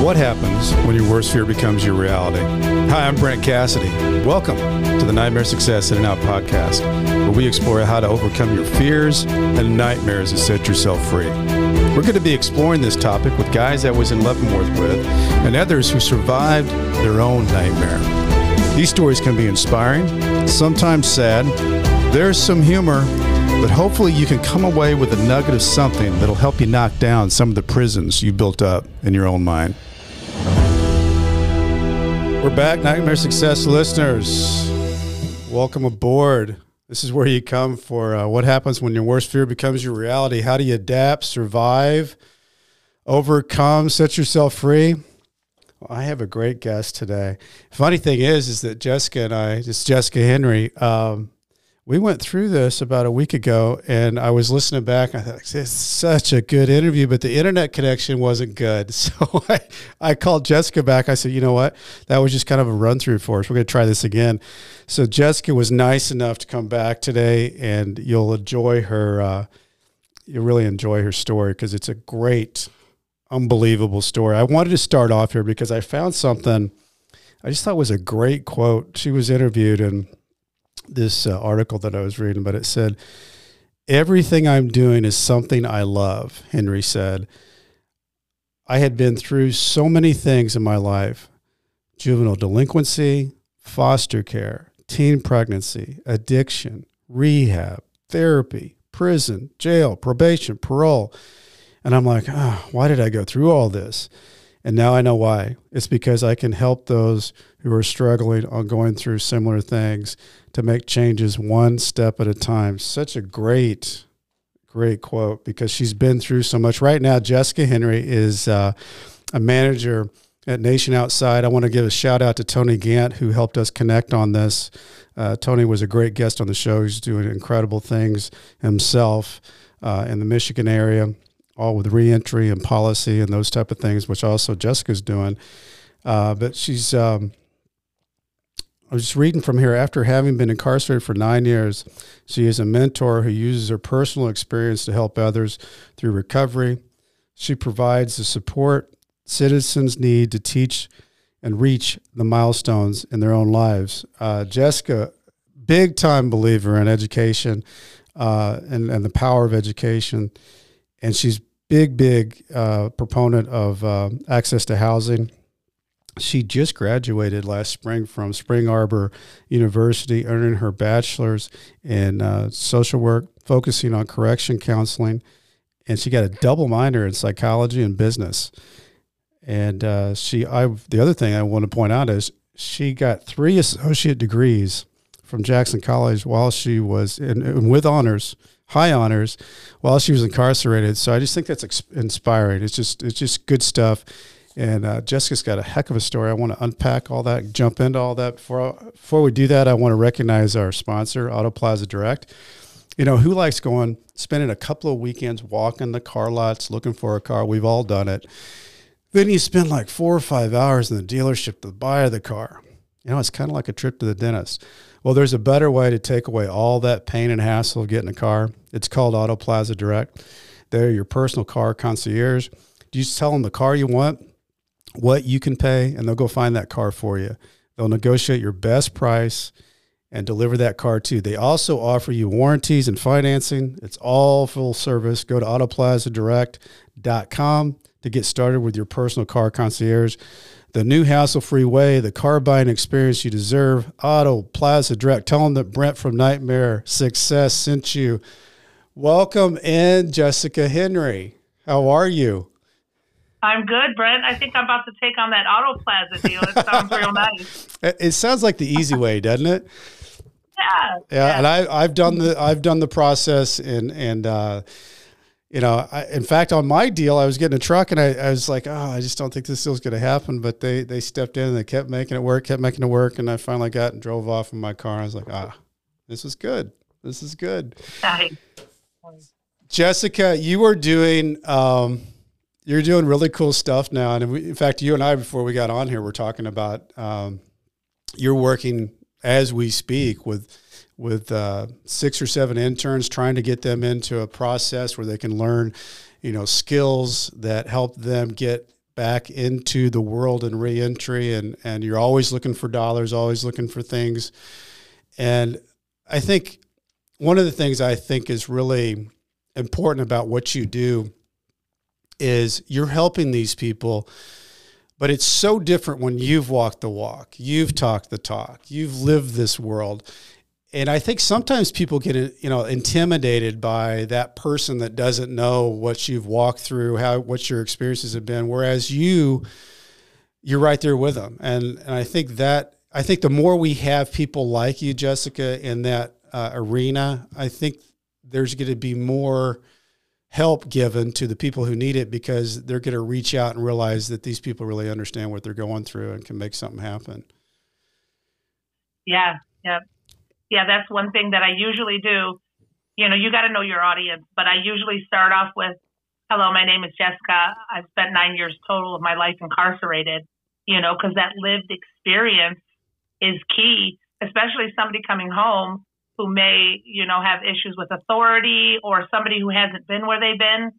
What happens when your worst fear becomes your reality? Hi, I'm Brent Cassity. Welcome to the Nightmare Success In and Out podcast, where we explore how to overcome your fears and nightmares and set yourself free. We're going to be exploring this topic with guys I was in Leavenworth with and others who survived their own nightmare. These stories can be inspiring, sometimes sad. There's some humor, but hopefully you can come away with a nugget of something that'll help you knock down some of the prisons you built up in your own mind. We're back, Nightmare Success listeners. Welcome aboard. This is where you come for uh, what happens when your worst fear becomes your reality. How do you adapt, survive, overcome, set yourself free? Well, I have a great guest today. Funny thing is, is that Jessica and I, it's Jessica Henry. Um, we went through this about a week ago and I was listening back. I thought it's such a good interview, but the internet connection wasn't good. So I, I called Jessica back. I said, you know what? That was just kind of a run through for us. We're going to try this again. So Jessica was nice enough to come back today and you'll enjoy her. Uh, you'll really enjoy her story because it's a great, unbelievable story. I wanted to start off here because I found something I just thought was a great quote. She was interviewed and this uh, article that I was reading, but it said, Everything I'm doing is something I love, Henry said. I had been through so many things in my life juvenile delinquency, foster care, teen pregnancy, addiction, rehab, therapy, prison, jail, probation, parole. And I'm like, oh, why did I go through all this? And now I know why. It's because I can help those who are struggling on going through similar things to make changes one step at a time. Such a great, great quote because she's been through so much. Right now, Jessica Henry is uh, a manager at Nation Outside. I want to give a shout out to Tony Gant who helped us connect on this. Uh, Tony was a great guest on the show. He's doing incredible things himself uh, in the Michigan area all with reentry and policy and those type of things, which also Jessica's doing. Uh, but she's, um, I was just reading from here. After having been incarcerated for nine years, she is a mentor who uses her personal experience to help others through recovery. She provides the support citizens need to teach and reach the milestones in their own lives. Uh, Jessica, big time believer in education uh, and, and the power of education. And she's big, big uh, proponent of uh, access to housing. She just graduated last spring from Spring Arbor University, earning her bachelor's in uh, social work, focusing on correction counseling, and she got a double minor in psychology and business. And uh, she, I, the other thing I want to point out is she got three associate degrees from Jackson College while she was in, in with honors high honors while she was incarcerated. So I just think that's ex- inspiring. It's just it's just good stuff. And uh, Jessica's got a heck of a story. I want to unpack all that, jump into all that. Before before we do that, I want to recognize our sponsor, Auto Plaza Direct. You know, who likes going spending a couple of weekends walking the car lots looking for a car? We've all done it. Then you spend like four or five hours in the dealership to buy the car. You know, it's kind of like a trip to the dentist. Well, there's a better way to take away all that pain and hassle of getting a car. It's called Auto Plaza Direct. They're your personal car concierge. You just tell them the car you want, what you can pay, and they'll go find that car for you. They'll negotiate your best price and deliver that car to you. They also offer you warranties and financing. It's all full service. Go to autoplazadirect.com to get started with your personal car concierge the new hassle free way, the car buying experience you deserve. Auto Plaza Direct. Tell them that Brent from Nightmare Success sent you. Welcome in, Jessica Henry. How are you? I'm good, Brent. I think I'm about to take on that Auto Plaza deal. It sounds real nice. It sounds like the easy way, doesn't it? Yeah. Yeah, yeah. and I, I've done the I've done the process, and and uh, you know, I, in fact, on my deal, I was getting a truck, and I, I was like, oh, I just don't think this deal's going to happen. But they they stepped in and they kept making it work, kept making it work, and I finally got and drove off in my car. I was like, ah, this is good. This is good. Nice. Jessica, you are doing um, you're doing really cool stuff now, and we, in fact, you and I before we got on here, we're talking about um, you're working as we speak with with uh, six or seven interns, trying to get them into a process where they can learn, you know, skills that help them get back into the world and reentry and and you're always looking for dollars always looking for things. And i think one of the things i think is really important about what you do is you're helping these people but it's so different when you've walked the walk you've talked the talk you've lived this world and I think sometimes people get you know intimidated by that person that doesn't know what you've walked through, how what your experiences have been. Whereas you, you're right there with them, and and I think that I think the more we have people like you, Jessica, in that uh, arena, I think there's going to be more help given to the people who need it because they're going to reach out and realize that these people really understand what they're going through and can make something happen. Yeah, yeah yeah, that's one thing that I usually do. You know, you got to know your audience, but I usually start off with, hello, my name is Jessica. I've spent nine years total of my life incarcerated, you know, because that lived experience is key, especially somebody coming home who may, you know, have issues with authority or somebody who hasn't been where they've been.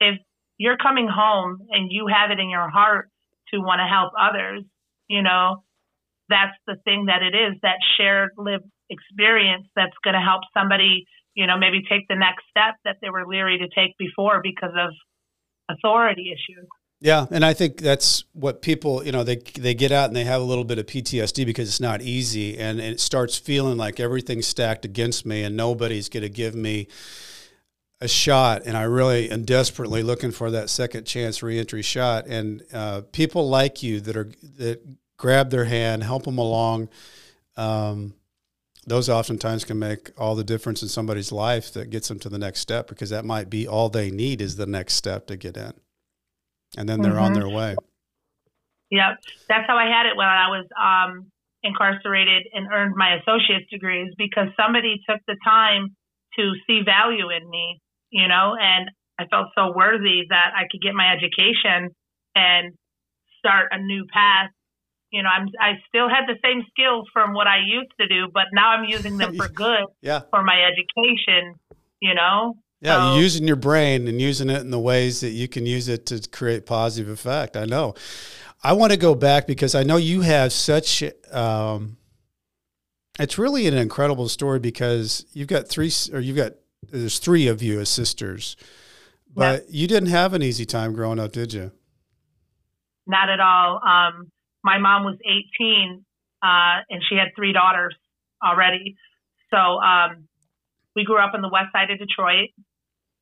If you're coming home and you have it in your heart to want to help others, you know, that's the thing that it is that shared lived experience that's going to help somebody, you know, maybe take the next step that they were leery to take before because of authority issues. Yeah, and I think that's what people, you know, they they get out and they have a little bit of PTSD because it's not easy, and, it starts feeling like everything's stacked against me, and nobody's going to give me a shot. And I really am desperately looking for that second chance reentry shot. And uh, people like you that are that grab their hand, help them along. Um, those oftentimes can make all the difference in somebody's life that gets them to the next step because that might be all they need is the next step to get in. And then they're mm-hmm. on their way. Yep. That's how I had it when I was um, incarcerated and earned my associate's degrees because somebody took the time to see value in me, you know, and I felt so worthy that I could get my education and start a new path you know, I'm I still had the same skills from what I used to do, but now I'm using them for good yeah. for my education, you know? Yeah, so, using your brain and using it in the ways that you can use it to create positive effect. I know. I want to go back because I know you have such um, it's really an incredible story because you've got three or you've got there's three of you as sisters. But you didn't have an easy time growing up, did you? Not at all. Um, my mom was 18 uh, and she had three daughters already. So um, we grew up on the west side of Detroit.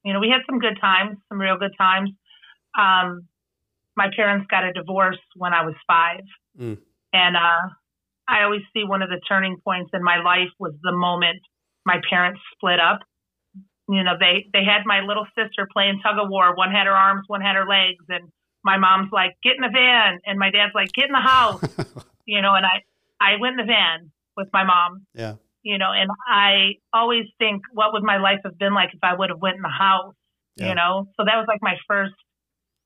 You know, we had some good times, some real good times. Um, my parents got a divorce when I was five. Mm. And uh, I always see one of the turning points in my life was the moment my parents split up. You know, they, they had my little sister playing tug of war. One had her arms, one had her legs. And my mom's like, get in the van. And my dad's like, get in the house. you know, and I, I went in the van with my mom. Yeah. You know, and I always think, what would my life have been like if I would have went in the house? Yeah. You know, so that was like my first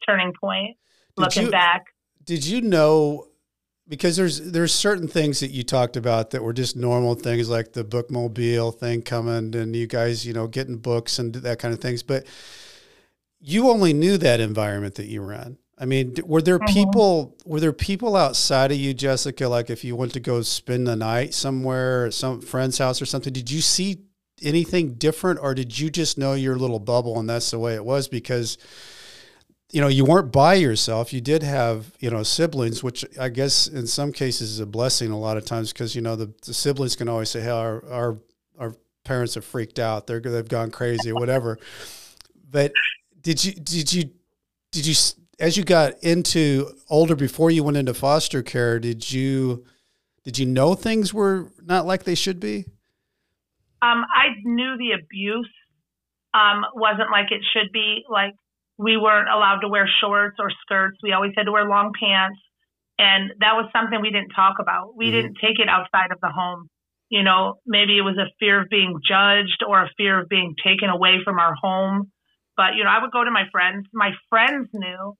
turning point. Did looking you, back. Did you know? Because there's there's certain things that you talked about that were just normal things like the bookmobile thing coming and you guys you know getting books and that kind of things, but you only knew that environment that you were in. I mean, were there mm-hmm. people were there people outside of you, Jessica? Like if you went to go spend the night somewhere at some friend's house or something, did you see anything different, or did you just know your little bubble and that's the way it was? Because you know you weren't by yourself. You did have you know siblings, which I guess in some cases is a blessing. A lot of times because you know the, the, siblings can always say, "Hey, our our our parents are freaked out. They're they've gone crazy or whatever." But did you did you did you as you got into older before you went into foster care, did you did you know things were not like they should be? Um, I knew the abuse um, wasn't like it should be. Like we weren't allowed to wear shorts or skirts. We always had to wear long pants, and that was something we didn't talk about. We mm-hmm. didn't take it outside of the home. You know, maybe it was a fear of being judged or a fear of being taken away from our home. But you know, I would go to my friends. My friends knew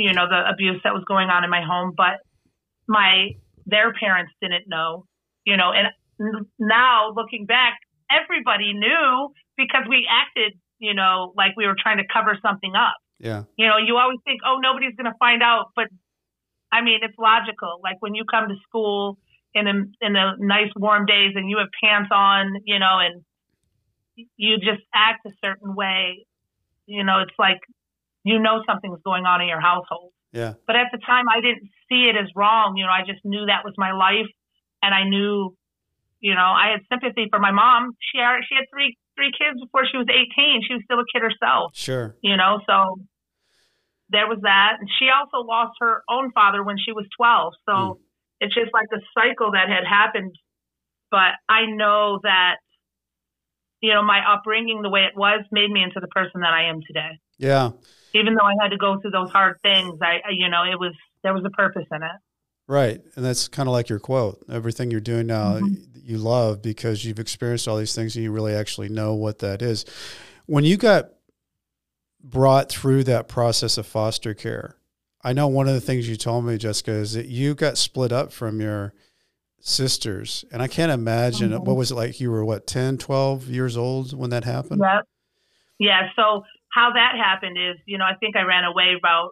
you know, the abuse that was going on in my home, but my their parents didn't know, you know, and now looking back, everybody knew because we acted, you know, like we were trying to cover something up. Yeah. You know, you always think, oh, nobody's going to find out, but I mean, it's logical. Like when you come to school in the in the nice warm days and you have pants on, you know, and you just act a certain way. You know, it's like you know something's going on in your household. Yeah. But at the time, I didn't see it as wrong. You know, I just knew that was my life, and I knew, you know, I had sympathy for my mom. She had, she had three three kids before she was 18. She was still a kid herself. Sure. You know, so there was that. And she also lost her own father when she was 12. So mm. it's just like a cycle that had happened. But I know that, you know, my upbringing, the way it was, made me into the person that I am today. Yeah. Even though I had to go through those hard things, I, you know, it was, there was a purpose in it. Right. And that's kind of like your quote everything you're doing now, mm-hmm. you love because you've experienced all these things and you really actually know what that is. When you got brought through that process of foster care, I know one of the things you told me, Jessica, is that you got split up from your sisters. And I can't imagine mm-hmm. what was it like? You were what, 10, 12 years old when that happened? Yeah. Yeah. So, how that happened is, you know, I think I ran away about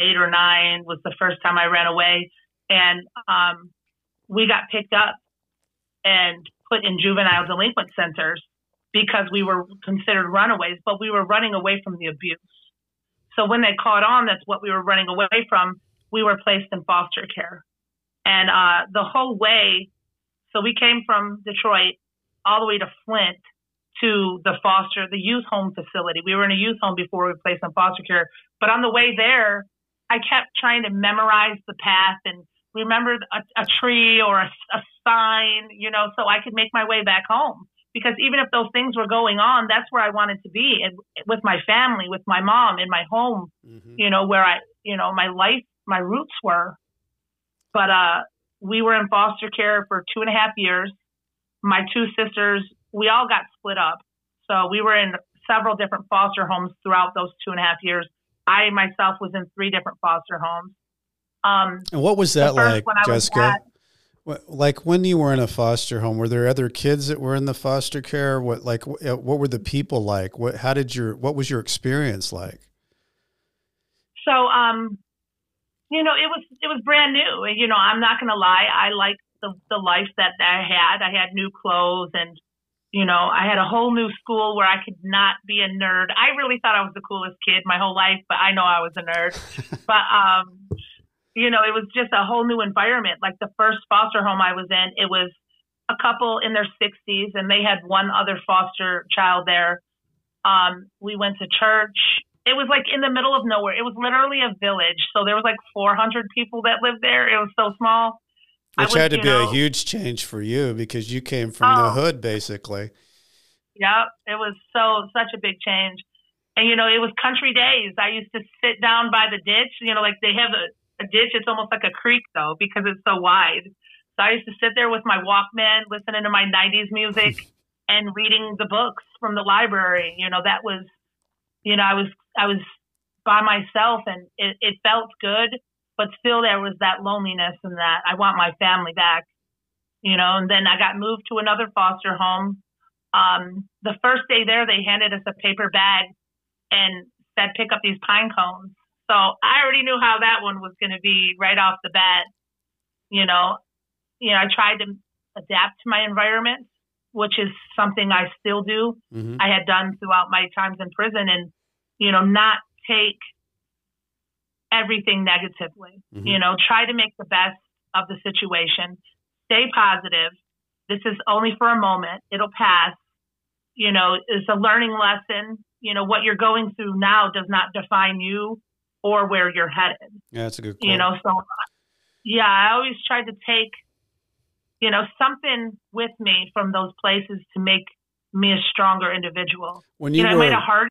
eight or nine was the first time I ran away. And um, we got picked up and put in juvenile delinquent centers because we were considered runaways, but we were running away from the abuse. So when they caught on, that's what we were running away from. We were placed in foster care. And uh, the whole way, so we came from Detroit all the way to Flint to the foster, the youth home facility. We were in a youth home before we placed in foster care. But on the way there, I kept trying to memorize the path and remember a, a tree or a, a sign, you know, so I could make my way back home. Because even if those things were going on, that's where I wanted to be and with my family, with my mom, in my home, mm-hmm. you know, where I, you know, my life, my roots were. But uh, we were in foster care for two and a half years. My two sisters, we all got split up. So we were in several different foster homes throughout those two and a half years. I myself was in three different foster homes. Um, and what was that like, Jessica? like when you were in a foster home, were there other kids that were in the foster care? What like uh, what were the people like? What how did your what was your experience like? So um, you know, it was it was brand new. You know, I'm not gonna lie, I liked the the life that I had. I had new clothes and you know, I had a whole new school where I could not be a nerd. I really thought I was the coolest kid my whole life, but I know I was a nerd. but um you know, it was just a whole new environment. Like the first foster home I was in, it was a couple in their 60s and they had one other foster child there. Um, we went to church. It was like in the middle of nowhere. It was literally a village. So there was like 400 people that lived there. It was so small. Which was, had to be know, a huge change for you because you came from oh, the hood basically. Yeah, it was so such a big change. And you know, it was country days. I used to sit down by the ditch, you know, like they have a a ditch. It's almost like a creek though because it's so wide. So I used to sit there with my Walkman, listening to my '90s music and reading the books from the library. You know, that was, you know, I was I was by myself and it, it felt good, but still there was that loneliness and that I want my family back. You know, and then I got moved to another foster home. Um, the first day there, they handed us a paper bag and said, pick up these pine cones. So I already knew how that one was going to be right off the bat. You know, you know, I tried to adapt to my environment, which is something I still do. Mm-hmm. I had done throughout my times in prison, and you know, not take everything negatively. Mm-hmm. You know, try to make the best of the situation. Stay positive. This is only for a moment. It'll pass. You know, it's a learning lesson. You know, what you're going through now does not define you or where you're headed. Yeah, that's a good. Quote. You know, so yeah, I always try to take, you know, something with me from those places to make me a stronger individual. When you, you know, were, it it hard.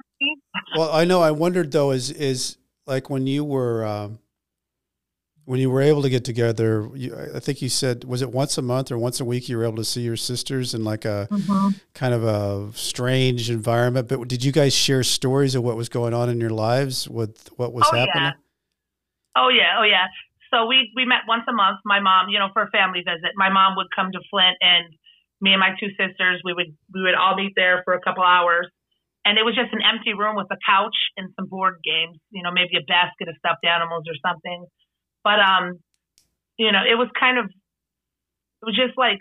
well, I know. I wondered though, is is like when you were. Um, when you were able to get together, you, I think you said was it once a month or once a week you were able to see your sisters in like a mm-hmm. kind of a strange environment. But did you guys share stories of what was going on in your lives with what was oh, happening? Yeah. Oh yeah, oh yeah. So we we met once a month. My mom, you know, for a family visit. My mom would come to Flint, and me and my two sisters, we would we would all meet there for a couple hours. And it was just an empty room with a couch and some board games, you know, maybe a basket of stuffed animals or something. But um, you know, it was kind of it was just like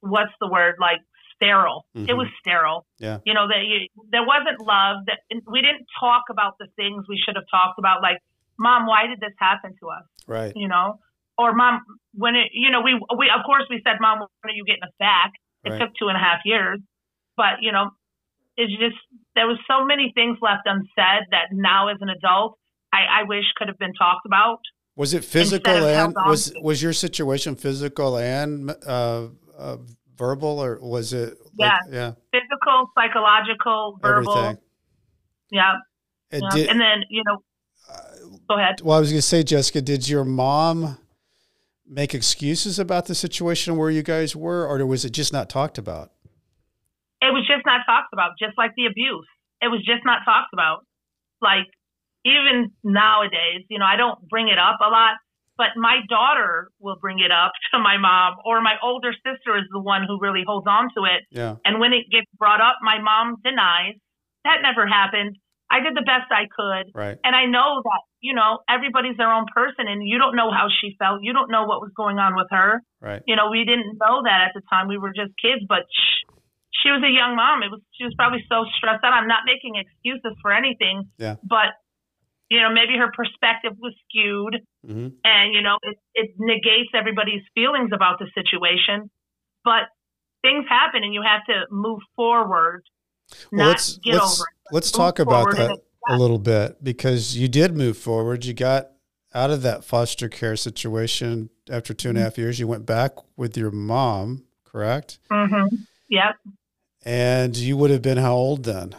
what's the word like sterile. Mm-hmm. It was sterile. Yeah. You know, that there wasn't love. That we didn't talk about the things we should have talked about, like, Mom, why did this happen to us? Right. You know, or Mom, when it, you know, we we of course we said, Mom, when are you getting us back? It right. took two and a half years, but you know, it's just there was so many things left unsaid that now as an adult, I, I wish could have been talked about. Was it physical and was was your situation physical and uh, uh, verbal or was it? Yeah, yeah. Physical, psychological, verbal. Everything. Yeah. And, yeah. Did, and then you know, uh, go ahead. Well, I was going to say, Jessica, did your mom make excuses about the situation where you guys were, or was it just not talked about? It was just not talked about, just like the abuse. It was just not talked about. Like even nowadays, you know, I don't bring it up a lot but my daughter will bring it up to my mom or my older sister is the one who really holds on to it. Yeah. and when it gets brought up my mom denies. That never happened. I did the best i could. Right. and i know that you know everybody's their own person and you don't know how she felt. You don't know what was going on with her. Right. You know we didn't know that at the time. We were just kids but she was a young mom it was she was probably so stressed out i'm not making excuses for anything yeah. but you know, maybe her perspective was skewed mm-hmm. and, you know, it, it negates everybody's feelings about the situation. But things happen and you have to move forward. Well, let's, let's, let's talk about that a little bit because you did move forward. You got out of that foster care situation after two and a mm-hmm. half years. You went back with your mom, correct? Mm-hmm. Yep. And you would have been how old then?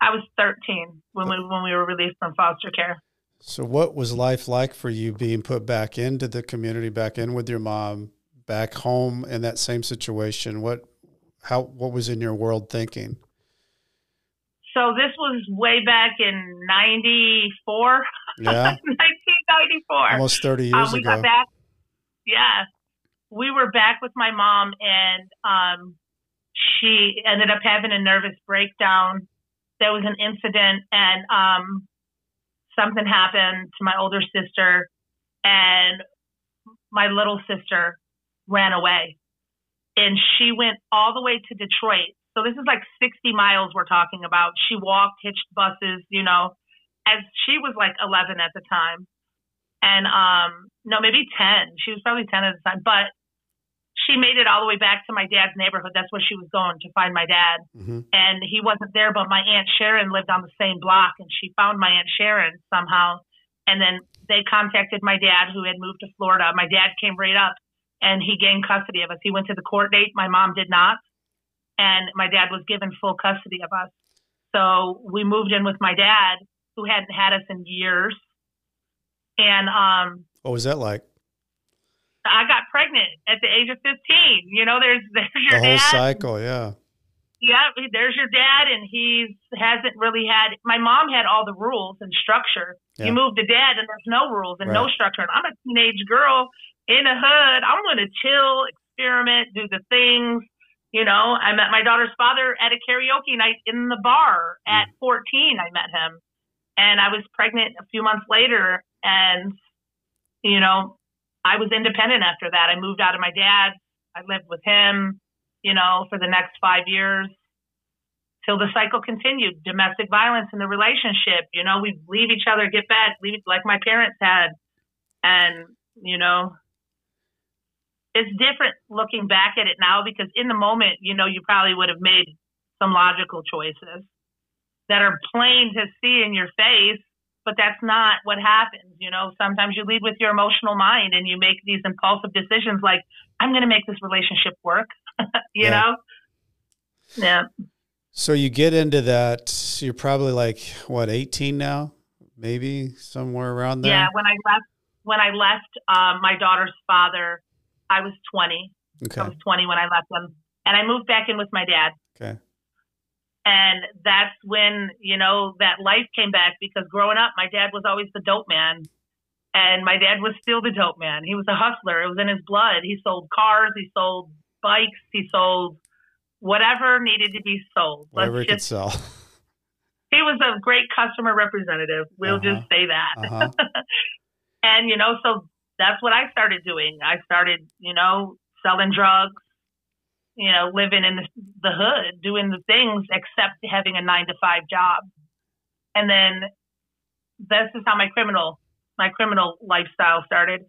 I was 13 when we when we were released from foster care. So, what was life like for you being put back into the community, back in with your mom, back home in that same situation? What how what was in your world thinking? So this was way back in '94. Yeah, 1994. Almost 30 um, years um, we ago. Got back, yeah, we were back with my mom, and um, she ended up having a nervous breakdown there was an incident and um, something happened to my older sister, and my little sister ran away. And she went all the way to Detroit. So this is like 60 miles we're talking about. She walked, hitched buses, you know, as she was like 11 at the time. And um, no, maybe 10. She was probably 10 at the time. But she made it all the way back to my dad's neighborhood. That's where she was going to find my dad. Mm-hmm. And he wasn't there, but my Aunt Sharon lived on the same block and she found my Aunt Sharon somehow. And then they contacted my dad who had moved to Florida. My dad came right up and he gained custody of us. He went to the court date. My mom did not. And my dad was given full custody of us. So we moved in with my dad who hadn't had us in years. And um, what was that like? I got pregnant at the age of 15. You know, there's there's your the whole dad. cycle, yeah. Yeah, there's your dad, and he hasn't really had. My mom had all the rules and structure. Yeah. You move to dad, and there's no rules and right. no structure. And I'm a teenage girl in a hood. I'm going to chill, experiment, do the things. You know, I met my daughter's father at a karaoke night in the bar at mm. 14. I met him, and I was pregnant a few months later, and you know, I was independent after that. I moved out of my dad. I lived with him, you know, for the next five years till the cycle continued. Domestic violence in the relationship, you know, we leave each other, get back, leave like my parents had. And, you know, it's different looking back at it now because in the moment, you know, you probably would have made some logical choices that are plain to see in your face but that's not what happens. You know, sometimes you lead with your emotional mind and you make these impulsive decisions like, I'm going to make this relationship work, you yeah. know? Yeah. So you get into that, you're probably like, what, 18 now? Maybe somewhere around there? Yeah. When I left, when I left um, my daughter's father, I was 20. Okay. I was 20 when I left him. And I moved back in with my dad. Okay. And that's when, you know, that life came back because growing up, my dad was always the dope man. And my dad was still the dope man. He was a hustler. It was in his blood. He sold cars, he sold bikes, he sold whatever needed to be sold. Whatever Let's just, could sell. he was a great customer representative. We'll uh-huh. just say that. Uh-huh. and you know, so that's what I started doing. I started, you know, selling drugs, you know, living in the, the hood, doing the things except having a nine to five job. And then this is how my criminal my criminal lifestyle started.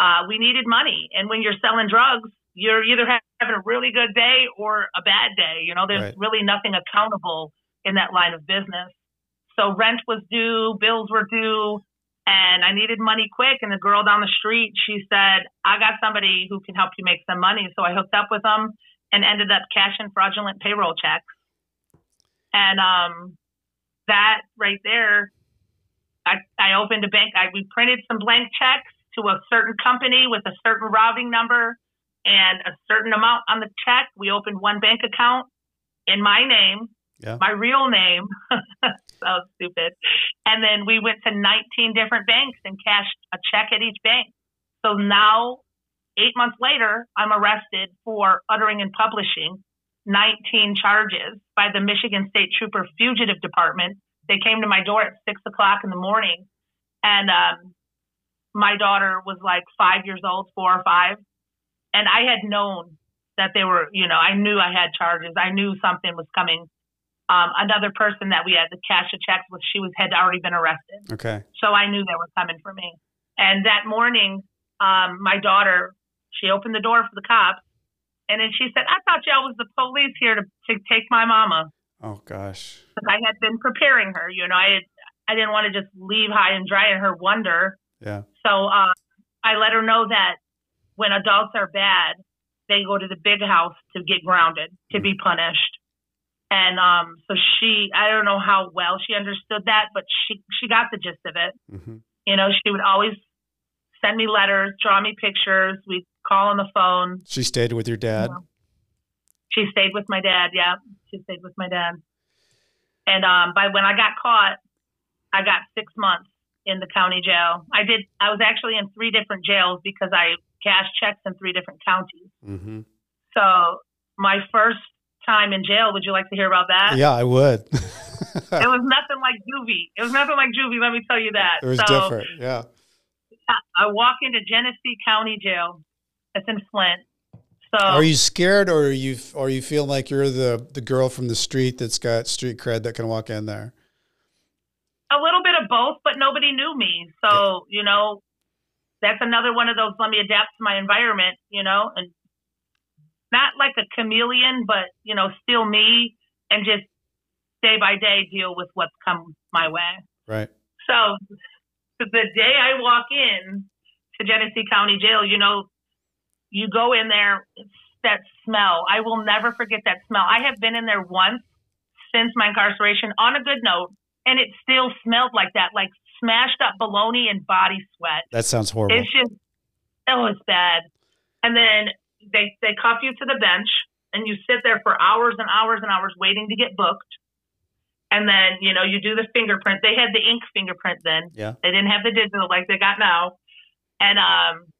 Uh, we needed money, and when you're selling drugs, you're either having a really good day or a bad day. You know, there's right. really nothing accountable in that line of business. So rent was due, bills were due, and I needed money quick. And the girl down the street, she said, I got somebody who can help you make some money. So I hooked up with them and ended up cashing fraudulent payroll checks. And um, that right there, I, I opened a bank. I, we printed some blank checks to a certain company with a certain routing number and a certain amount on the check. We opened one bank account in my name yeah. my real name. so stupid. And then we went to 19 different banks and cashed a check at each bank. So now, eight months later, I'm arrested for uttering and publishing 19 charges by the Michigan State Trooper Fugitive Department. They came to my door at six o'clock in the morning, and um, my daughter was like five years old, four or five, and I had known that they were, you know, I knew I had charges. I knew something was coming um, another person that we had to cash a check with, she was had already been arrested. Okay. So I knew they were coming for me. And that morning, um, my daughter, she opened the door for the cops, and then she said, "I thought y'all was the police here to to take my mama." Oh gosh. I had been preparing her. You know, I had, I didn't want to just leave high and dry and her wonder. Yeah. So uh, I let her know that when adults are bad, they go to the big house to get grounded, to mm-hmm. be punished. And um, so she, I don't know how well she understood that, but she she got the gist of it. Mm-hmm. You know, she would always send me letters, draw me pictures. We'd call on the phone. She stayed with your dad. You know, she stayed with my dad. Yeah, she stayed with my dad. And um, by when I got caught, I got six months in the county jail. I did. I was actually in three different jails because I cashed checks in three different counties. Mm-hmm. So my first time in jail. Would you like to hear about that? Yeah, I would. it was nothing like juvie. It was nothing like juvie. Let me tell you that. It was so, different. Yeah. I walk into Genesee County Jail. It's in Flint. So are you scared, or are you, or you feel like you're the the girl from the street that's got street cred that can walk in there? A little bit of both, but nobody knew me. So you know, that's another one of those. Let me adapt to my environment. You know, and not like a chameleon, but you know, still me, and just day by day deal with what's come my way. Right. So the day I walk in to Genesee County Jail, you know, you go in there, that smell. I will never forget that smell. I have been in there once since my incarceration on a good note, and it still smelled like that, like smashed up bologna and body sweat. That sounds horrible. It's just, oh, it's bad. And then they they cuff you to the bench and you sit there for hours and hours and hours waiting to get booked. And then, you know, you do the fingerprint. They had the ink fingerprint then. Yeah. They didn't have the digital like they got now. And um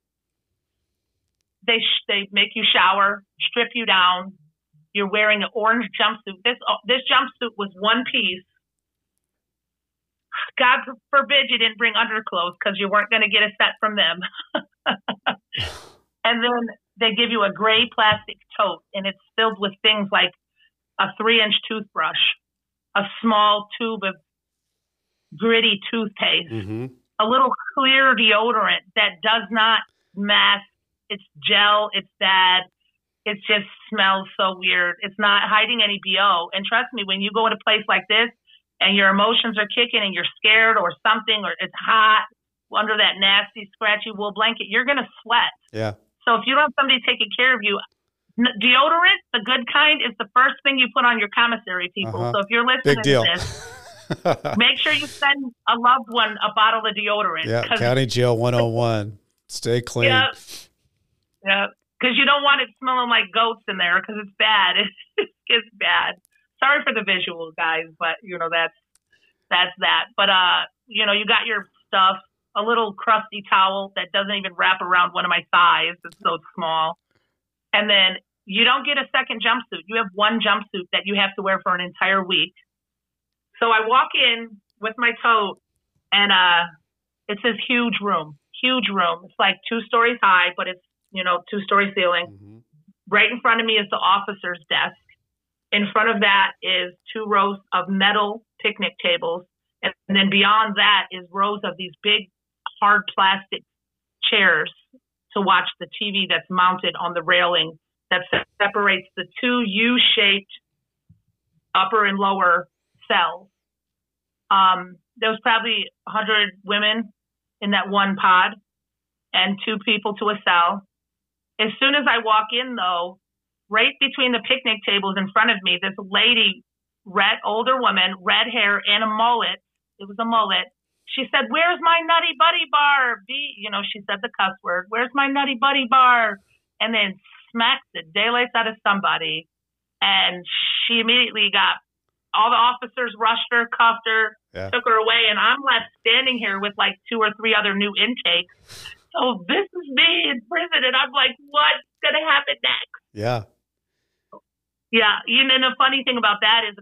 they sh- they make you shower, strip you down. You're wearing an orange jumpsuit. This uh, this jumpsuit was one piece. God forbid you didn't bring underclothes because you weren't going to get a set from them. and then they give you a gray plastic tote and it's filled with things like a three inch toothbrush, a small tube of gritty toothpaste, mm-hmm. a little clear deodorant that does not mask. It's gel. It's bad. It just smells so weird. It's not hiding any BO. And trust me, when you go in a place like this and your emotions are kicking and you're scared or something or it's hot under that nasty, scratchy wool blanket, you're going to sweat. Yeah. So if you don't have somebody taking care of you, deodorant, the good kind, is the first thing you put on your commissary, people. Uh-huh. So if you're listening to this, make sure you send a loved one a bottle of deodorant. Yeah, County Jail 101. Stay clean. Yeah. Yeah. Because you don't want it smelling like goats in there because it's bad. It's, bad. Sorry for the visual, guys, but you know that's that's that. But uh, you know, you got your stuff a little crusty towel that doesn't even wrap around one of my thighs. It's so small. And then you don't get a second jumpsuit. You have one jumpsuit that you have to wear for an entire week. So I walk in with my tote, and uh, it's this huge room, huge room. It's like two stories high, but it's you know two story ceiling. Mhm. Right in front of me is the officer's desk. In front of that is two rows of metal picnic tables. And then beyond that is rows of these big hard plastic chairs to watch the TV that's mounted on the railing that se- separates the two U shaped upper and lower cells. Um, there was probably 100 women in that one pod and two people to a cell. As soon as I walk in, though, right between the picnic tables in front of me, this lady, red, older woman, red hair and a mullet. It was a mullet. She said, "Where's my nutty buddy bar?" B, you know, she said the cuss word. "Where's my nutty buddy bar?" And then smacked the daylights out of somebody. And she immediately got all the officers rushed her, cuffed her, Yeah. took her away, and I'm left standing here with like two or three other new intakes. So this is me in prison, and I'm like, what's gonna happen next? Yeah. Yeah, you know, the funny thing about that is,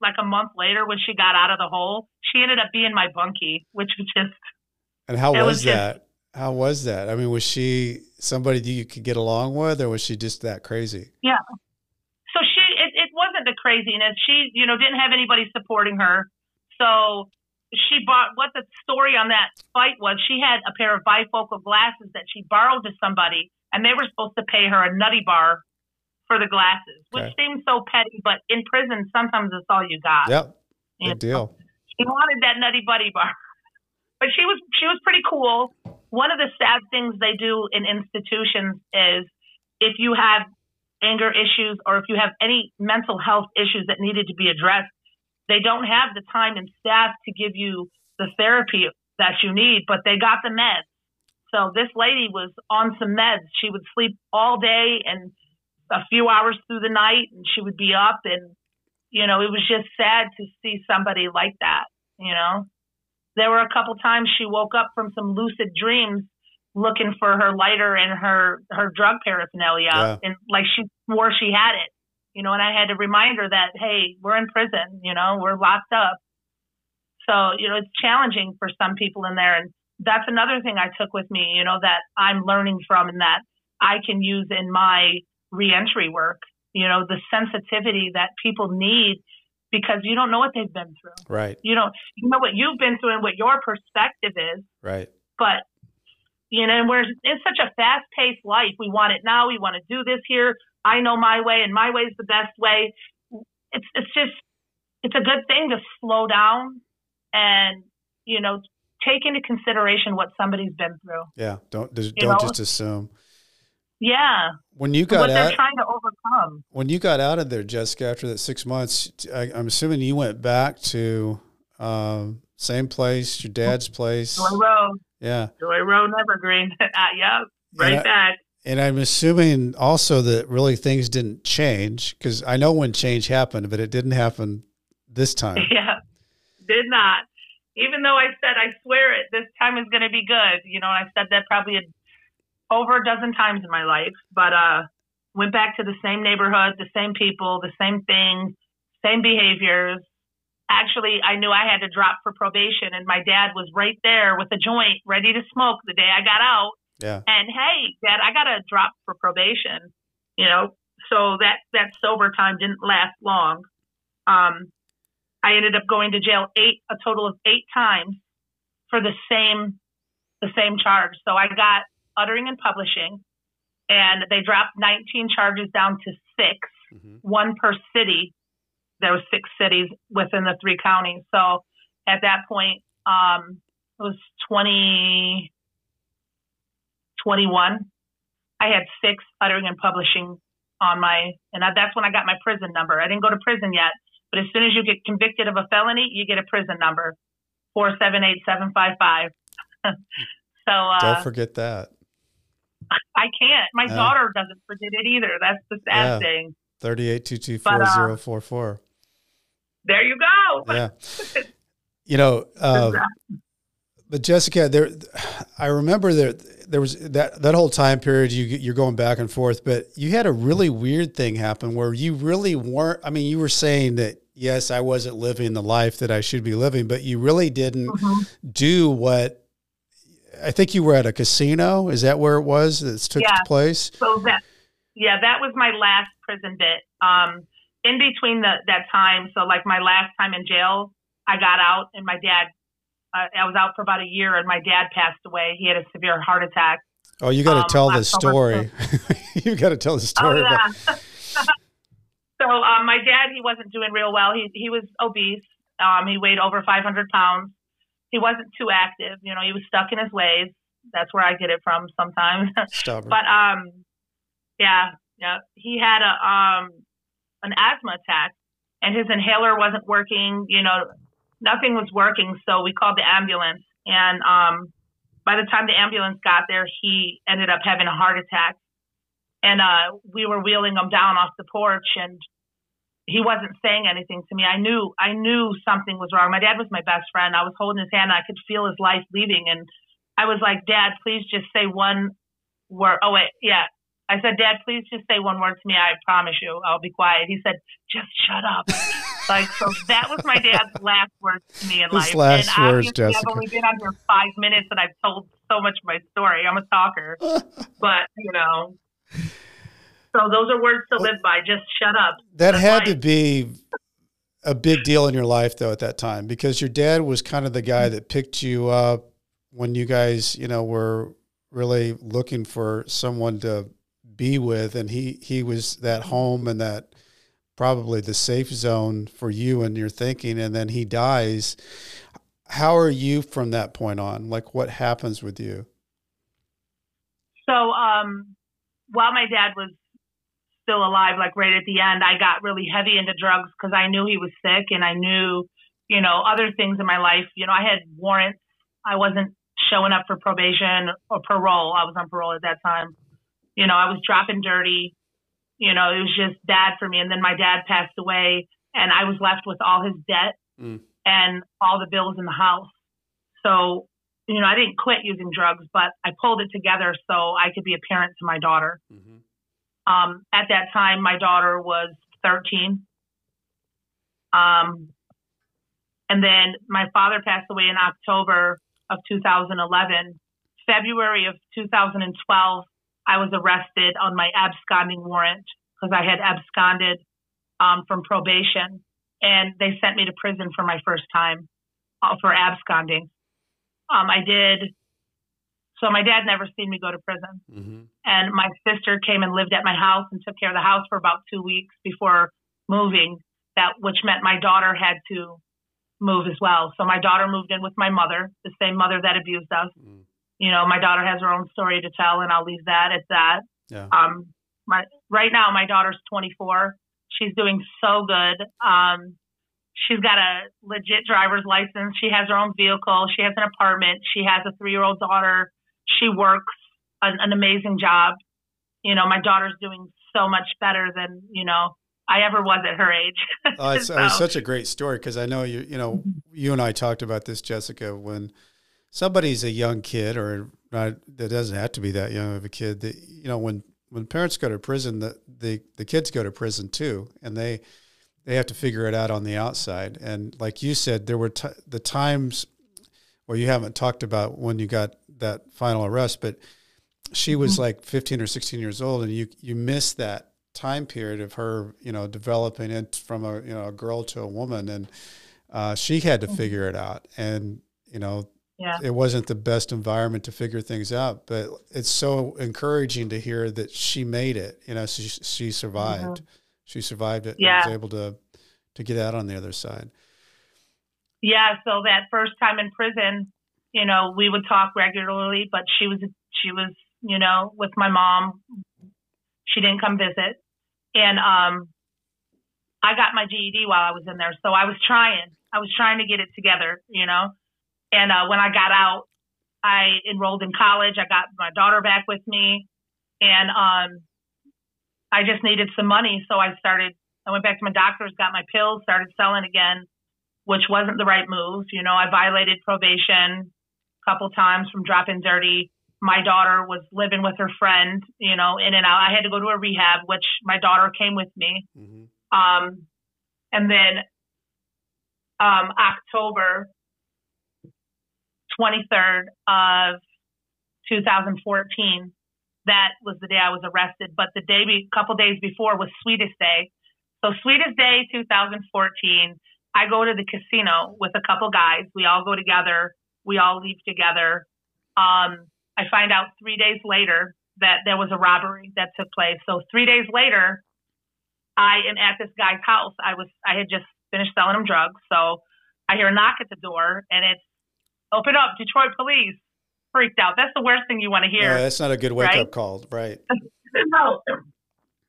like a month later, when she got out of the hole, she ended up being my bunkie, which was just And how was, was just- that? How was that? I mean, was she somebody that you could get along with, or was she just that crazy? Yeah. So she it, it wasn't the craziness she you know didn't have anybody supporting her so she bought what the story on that fight was she had a pair of bifocal glasses that she borrowed to somebody and they were supposed to pay her a nutty bar for the glasses which Okay. seems so petty but in prison sometimes it's all you got Yep. you Good know? deal. she wanted that nutty buddy bar. But she was she was pretty cool. One of the sad things they do in institutions is if you have anger issues or if you have any mental health issues that needed to be addressed, they don't have the time and staff to give you the therapy that you need, but they got the meds. So this lady was on some meds. She would sleep all day and a few hours through the night and she would be up and you know, it was just sad to see somebody like that, you know. There were a couple times she woke up from some lucid dreams looking for her lighter and her her drug paraphernalia Yeah. and like she swore she had it. You know, and I had to remind her that, hey, we're in prison, you know, we're locked up. So, you know, it's challenging for some people in there and that's another thing I took with me, you know, that I'm learning from and that I can use in my reentry work. You know, the sensitivity that people need because you don't know what they've been through. Right. You don't you know what you've been through and what your perspective is, Right. but you know, and we're in such a fast paced life. We want it now, we want to do this here. I know my way and my way is the best way. It's it's just it's a good thing to slow down and, you know, take into consideration what somebody's been through. Yeah. Don't just, don't know? just assume. Yeah. When you what got they're trying to overcome. when you got out of there, Jessica, after that six months, I, I'm assuming you went back to um, same place, your dad's place. Joy Road. Yeah. Joy Road Evergreen. uh, yep. Right I- back. And I'm assuming also that really things didn't change because I know when change happened, but it didn't happen this time. Yeah, did not. Even though I said, I swear it, this time is going to be good. You know, I've said that probably over a dozen times in my life, but uh, went back to the same neighborhood, the same people, the same things, same behaviors. Actually, I knew I had to drop for probation, and my dad was right there with a joint, ready to smoke the day I got out. Yeah. And hey, Dad, I got to drop for probation. You know, so that that sober time didn't last long. Um, I ended up going to jail eight, a total of eight times for the same, the same charge. So I got uttering and publishing, and they dropped 19 charges down to 6 Mhm. one per city. There was six cities within the three counties. So at that point, um, it was 20, 21. I had six uttering and publishing on my, and that's when I got my prison number. I didn't go to prison yet, but as soon as you get convicted of a felony, you get a prison number, four seven eight seven five five. so uh, Don't forget that. I can't. My Yeah. daughter doesn't forget it either. That's the sad Yeah. thing. Thirty-eight two two four zero four four. There you go. Yeah. You know, uh, but Jessica, there, I remember there, there was that that whole time period you you're going back and forth, but you had a really weird thing happen where you really weren't. I mean, you were saying that yes, I wasn't living the life that I should be living, but you really didn't mm-hmm. do what I think you were at a casino. Is that where it was that took yeah. place? So that yeah, that was my last prison bit. Um, in between the, that time, so like my last time in jail, I got out and my dad. Uh, I was out for about a year, and my dad passed away. He had a severe heart attack. Oh, you got to um, tell the story. you got to tell the story. Oh, yeah. so um, my dad, he wasn't doing real well. He he was obese. Um, he weighed over 500 pounds he wasn't too active. You know, he was stuck in his ways. That's where I get it from sometimes. Stubborn. but um, yeah, yeah, he had a um an asthma attack, and his inhaler wasn't working. You know, nothing was working. So we called the ambulance, and um, by the time the ambulance got there, he ended up having a heart attack. And uh, we were wheeling him down off the porch, and he wasn't saying anything to me. I knew I knew something was wrong. My dad was my best friend. I was holding his hand. I could feel his life leaving, and I was like, "Dad, please just say one word." Oh wait, yeah. I said, "Dad, please just say one word to me. I promise you, I'll be quiet." He said, "Just shut up." like so, that was my dad's last words to me in His life. Last and words, Jessica. I've only been on here five minutes, and I've told so much of my story. I'm a talker, but you know. So those are words to live by. Just shut up. That That's had life. to be a big deal in your life though at that time because your dad was kind of the guy that picked you up when you guys, you know, were really looking for someone to be with and he he was that home and that probably the safe zone for you and your thinking and then he dies. How are you from that point on? Like what happens with you? So um while my dad was still alive, like right at the end, I got really heavy into drugs because I knew he was sick and I knew, you know, other things in my life. You know, I had warrants. I wasn't showing up for probation or parole. I was on parole at that time. You know, I was dropping dirty. You know, it was just bad for me. And then my dad passed away and I was left with all his debt mm. and all the bills in the house. So, you know, I didn't quit using drugs, but I pulled it together so I could be a parent to my daughter. Mm-hmm. Um, at that time, my daughter was 13. Um, and then my father passed away in October of 2011. February of 2012, I was arrested on my absconding warrant because I had absconded um, from probation. And they sent me to prison for my first time uh, for absconding. Um, I did so my dad never seen me go to prison. Mm-hmm. And my sister came and lived at my house and took care of the house for about two weeks before moving. That which meant my daughter had to move as well. So my daughter moved in with my mother, the same mother that abused us. Mm. You know, my daughter has her own story to tell, and I'll leave that at that. Yeah. Um, my right now, my daughter's 24. She's doing so good. Um, she's got a legit driver's license. She has her own vehicle. She has an apartment. She has a three year old daughter she works an, an amazing job. You know, my daughter's doing so much better than, you know, I ever was at her age. oh, it's, so. it's, such a great story because I know you. You know, you and I talked about this, Jessica. When somebody's a young kid, or not, that doesn't have to be that young of a kid. That you know, when when parents go to prison, the the the kids go to prison too, and they they have to figure it out on the outside. And like you said, there were t- the times where you haven't talked about when you got that final arrest, but she was mm-hmm. like 15 or 16 years old, and you you missed that time period of her, you know, developing it from a you know a girl to a woman, and uh, she had to mm-hmm. figure it out, and you know. Yeah. It wasn't the best environment to figure things out, but it's so encouraging to hear that she made it. You know, she she survived. Mm-hmm. She survived it. Yeah. And was able to to get out on the other side. Yeah. So that first time in prison, you know, we would talk regularly, but she was she was, you know, with my mom. She didn't come visit. And um I got my GED while I was in there. So I was trying. I was trying to get it together, you know. And uh when I got out, I enrolled in college. I got my daughter back with me and um I just needed some money, so I started I went back to my doctor's, got my pills, started selling again, which wasn't the right move. You know, I violated probation a couple times from dropping dirty. my daughter was living with her friend, you know, in and out. I had to go to a rehab, which my daughter came with me. Mm-hmm. Um, and then um, October 23rd of 2014, that was the day I was arrested. But the day, a couple days before was Sweetest Day. So Sweetest Day 2014, I go to the casino with a couple guys. We all go together. We all leave together. Um, I find out three days later that there was a robbery that took place. So three days later, I am at this guy's house. I was I had just finished selling him drugs, so I hear a knock at the door, and it's open up, Detroit police. Freaked out. That's the worst thing you want to hear. Yeah, that's not a good wake right? up call, right? no,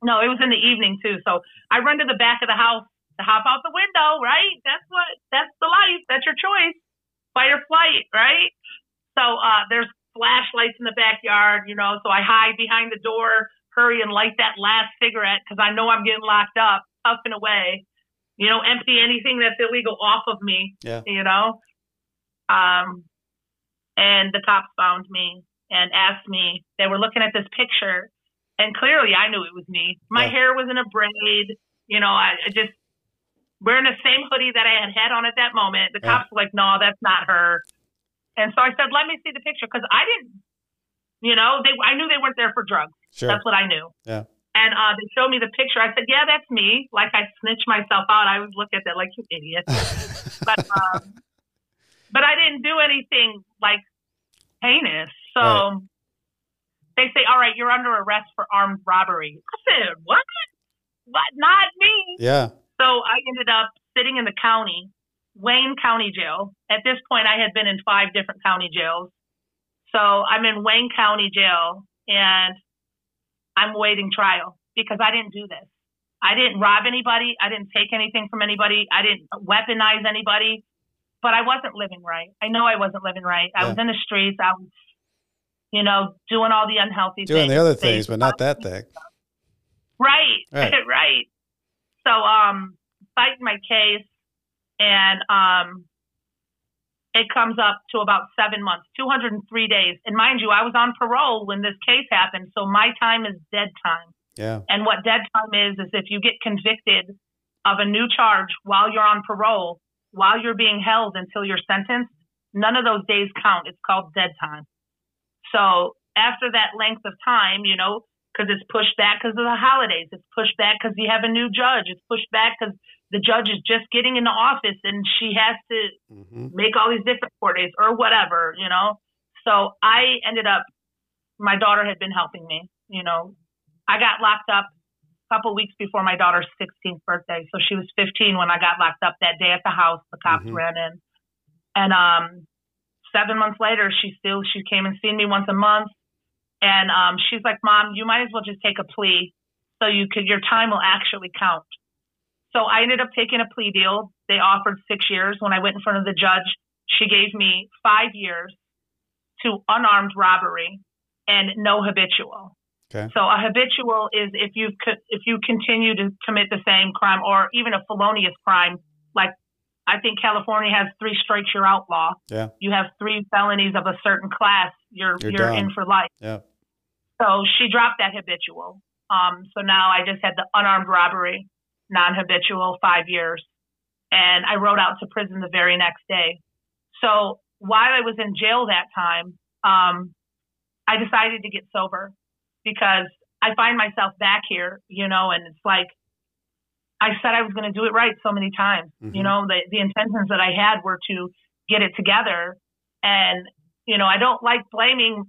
no, it was in the evening too. So I run to the back of the house to hop out the window. Right? That's what. That's the life. That's your choice. Fight or flight. Right? So uh, there's flashlights in the backyard, you know, so I hide behind the door, hurry and light that last cigarette because I know I'm getting locked up, puffing away, you know, empty anything that's illegal off of me, yeah. you know. Um, and the cops found me and asked me, they were looking at this picture, and clearly I knew it was me. My yeah. hair was in a braid, you know, I, I just wearing the same hoodie that I had had on at that moment. The cops yeah. were like, no, that's not her. And so I said, let me see the picture because I didn't, you know, they I knew they weren't there for drugs. Sure. That's what I knew. Yeah. And uh, they showed me the picture. I said, yeah, that's me. Like I snitched myself out. I would look at that like you idiot. but um, but I didn't do anything like heinous. So right. they say, all right, you're under arrest for armed robbery. I said, what? What? Not me. Yeah. So I ended up sitting in the county Wayne County Jail. At this point, I had been in five different county jails. So I'm in Wayne County Jail and I'm waiting trial because I didn't do this. I didn't rob anybody. I didn't take anything from anybody. I didn't weaponize anybody, but I wasn't living right. I know I wasn't living right. I was in the streets. I was, you know, doing all the unhealthy things. doing things. the other things, but not that thing. Right. Right. right. So, um, fighting my case and um, it comes up to about seven months, 203 days. And mind you, I was on parole when this case happened, so my time is dead time. Yeah. And what dead time is is if you get convicted of a new charge while you're on parole, while you're being held until you're sentenced, none of those days count. It's called dead time. So after that length of time, you know, because it's pushed back because of the holidays, it's pushed back because you have a new judge, it's pushed back because the judge is just getting into office and she has to mm-hmm. make all these different court days or whatever, you know. So I ended up, my daughter had been helping me, you know. I got locked up couple weeks before my daughter's 16th birthday. So she was 15 when I got locked up that day at the house. The cops mm-hmm. ran in. And um, seven months later, she still, she came and seen me once a month. And um, she's like, Mom, you might as well just take a plea so you could, your time will actually count. So I ended up taking a plea deal. They offered six years. When I went in front of the judge, she gave me five years to unarmed robbery and no habitual. Okay. So a habitual is if you if you continue to commit the same crime or even a felonious crime, like I think California has three strikes, you're outlaw. Yeah. You have three felonies of a certain class, you're you're, you're in for life. Yeah. So she dropped that habitual. Um, so now I just had the unarmed robbery non habitual, five years. And I rode out to prison the very next day. So while I was in jail that time, um, I decided to get sober because I find myself back here, you know, and it's like I said I was going to do it right so many times. Mm-hmm. You know, the, the intentions that I had were to get it together. And, you know, I don't like blaming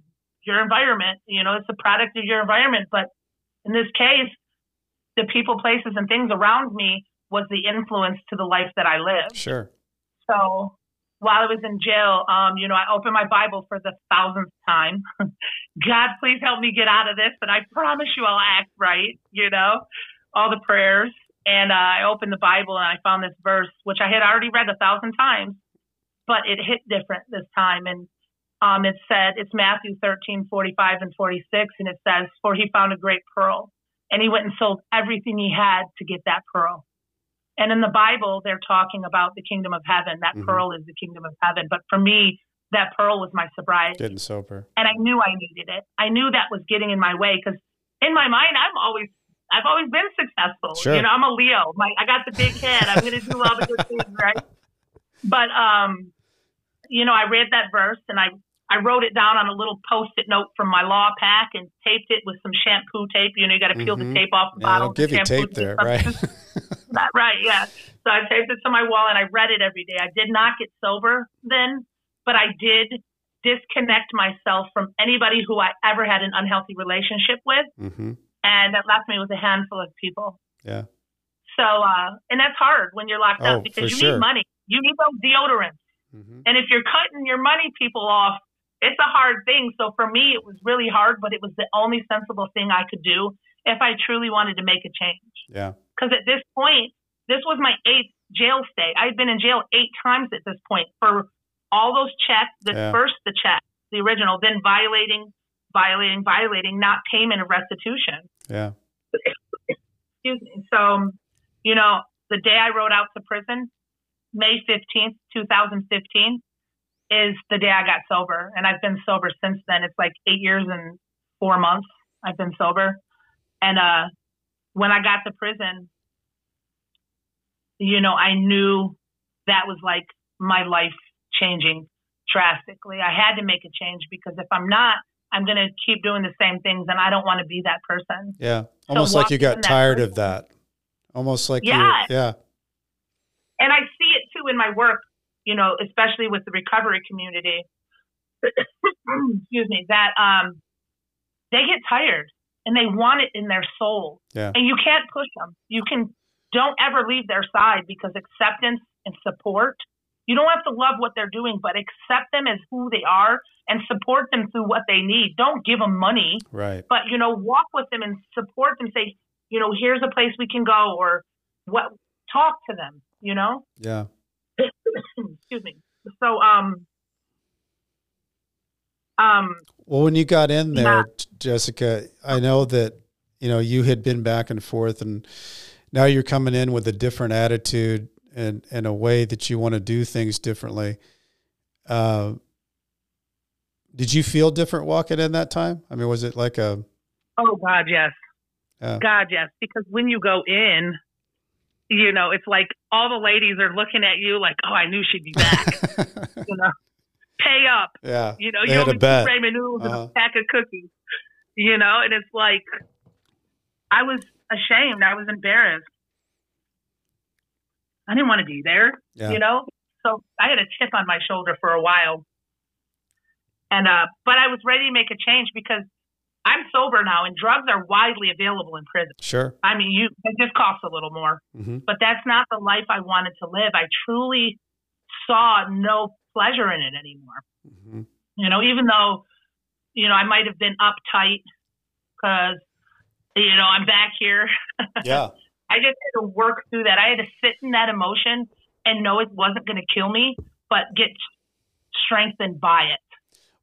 your environment. You know, it's a product of your environment. But in this case, the people, places, and things around me was the influence to the life that I lived. Sure. So while I was in jail, um, you know, I opened my Bible for the thousandth time. God, please help me get out of this, but I promise you I'll act right, you know, all the prayers. And uh, I opened the Bible and I found this verse, which I had already read a thousand times, but it hit different this time. And um, it said, it's Matthew 13, 45 and 46, and it says, For he found a great pearl and he went and sold everything he had to get that pearl. And in the Bible, they're talking about the kingdom of heaven. That mm-hmm. pearl is the kingdom of heaven. But for me, that pearl was my sobriety. Getting sober. And I knew I needed it. I knew that was getting in my way because in my mind, I'm always, I've always been successful. Sure. You know, I'm a Leo. My, I got the big head. I'm going to do all the good things, right? But, um, you know, I read that verse and I, I wrote it down on a little post-it note from my law pack and taped it with some shampoo tape. You know, you got to peel Mhm. the tape off the Yeah, bottle. give you tape there, right? Not right, yeah. So I taped it to my wall and I read it every day. I did not get sober then, but I did disconnect myself from anybody who I ever had an unhealthy relationship with. Mm-hmm. And that left me with a handful of people. Yeah. So, uh, and that's hard when you're locked Oh, up because you sure. need money. You need those deodorants. hmm And if you're cutting your money people off, it's a hard thing. So for me, it was really hard, but it was the only sensible thing I could do if I truly wanted to make a change. Yeah. Because at this point, this was my eighth jail stay. I had been in jail eight times at this point for all those checks. The Yeah. first, the check, the original, then violating, violating, violating, not payment of restitution. Yeah. Excuse me. So, you know, the day I rode out to prison, May 15th, 2015, is the day I got sober. And I've been sober since then. It's like eight years and four months I've been sober. And uh, when I got to prison, you know, I knew that was like my life changing drastically. I had to make a change because if I'm not, I'm going to keep doing the same things and I don't want to be that person. Yeah. Almost like you got tired of that. Almost like Yeah. yeah. and I see it too in my work, you know, especially with the recovery community. Excuse me, that um, they get tired and they want it in their soul, Yeah. and you can't push them. You can don't ever leave their side because acceptance and support. You don't have to love what they're doing, but accept them as who they are and support them through what they need. Don't give them money, Right. but you know, walk with them and support them. Say, you know, here's a place we can go, or what. Talk to them. You know Yeah. excuse me. So, um, um, Well, when you got in there, Yeah. Jessica, I know that you know you had been back and forth, and now you're coming in with a different attitude and and a way that you want to do things differently. Uh, did you feel different walking in that time? I mean, was it like a oh God, yes, Yeah. God, yes. Because when you go in, you know, it's like all the ladies are looking at you like, oh, I knew she'd be back. you know, pay up. yeah? You know, you had owe a me two ramen noodles and Uh-huh. a pack of cookies. You know, and it's like I was ashamed. I was embarrassed. I didn't want to be there. Yeah. you know so i had a chip on my shoulder for a while and uh but i was ready to make a change because i'm sober now and drugs are widely available in prison Sure. i mean you it just costs a little more hmm but that's not the life i wanted to live i truly saw no pleasure in it anymore hmm you know even though you know i might have been uptight because you know i'm back here Yeah. I just had to work through that. I had to sit in that emotion and know it wasn't going to kill me, but get strengthened by it.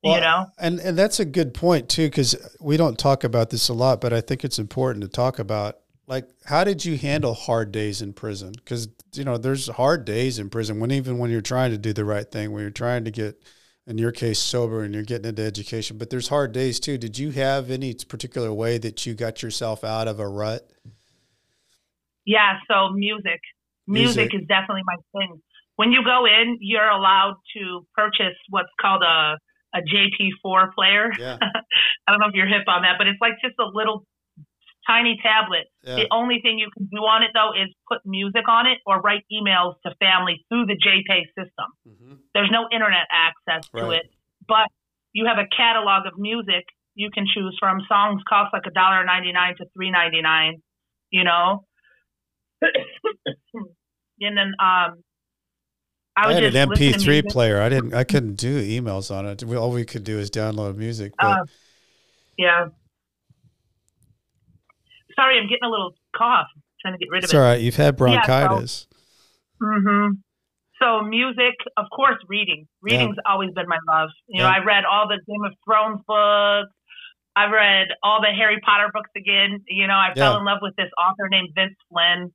Well, you know? and and that's a good point too, because we don't talk about this a lot, but I think it's important to talk about. Like, how did you handle hard days in prison? Because you know, there's hard days in prison when even when you're trying to do the right thing, when you're trying to get, in your case, sober and you're getting into education. But there's hard days too. Did you have any particular way that you got yourself out of a rut? Yeah. So music, music, Music. is definitely my thing. When you go in, you're allowed to purchase what's called a a JP4 player. Yeah, I don't know if you're hip on that, but it's like just a little tiny tablet. yeah, The only thing you can do on it though is put music on it or write emails to family through the JPay system. Mhm. There's no internet access to Right. it, but you have a catalog of music you can choose from. Songs cost like a dollar ninety nine to three ninety nine, you know. and then um, I I had an MP3 player. I didn't. I couldn't do emails on it. All we could do is download music. But Uh, yeah. Sorry, I'm getting a little cough. trying to get rid of it's it. all right. You've had bronchitis. Yeah, so- bronchitis. hmm So music, of course, reading. Reading's always been my love. You know, I read all the Game of Thrones books. I've read all the Harry Potter books again. You know, I fell Yeah. in love with this author named Vince Flynn.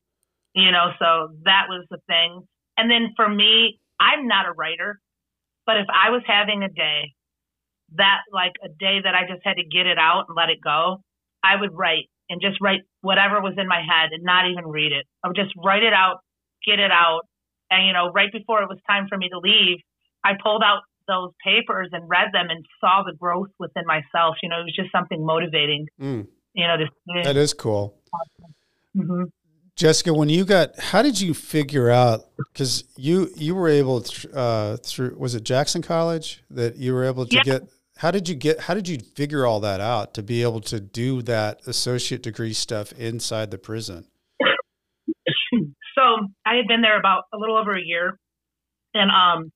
You know, so that was the thing. And then for me, I'm not a writer. But if I was having a day that like a day that I just had to get it out and let it go, I would write and just write whatever was in my head and not even read it. I would just write it out, get it out. And, you know, right before it was time for me to leave, I pulled out those papers and read them and saw the growth within myself. You know, it was just something motivating. Mm. You know, to, that is cool. Mm-hmm. Jessica, when you got, how did you figure out? Because you you were able to, uh, through was it Jackson College that you were able to Yeah. get? How did you get? How did you figure all that out to be able to do that associate degree stuff inside the prison? so I had been there about a little over a year, and um,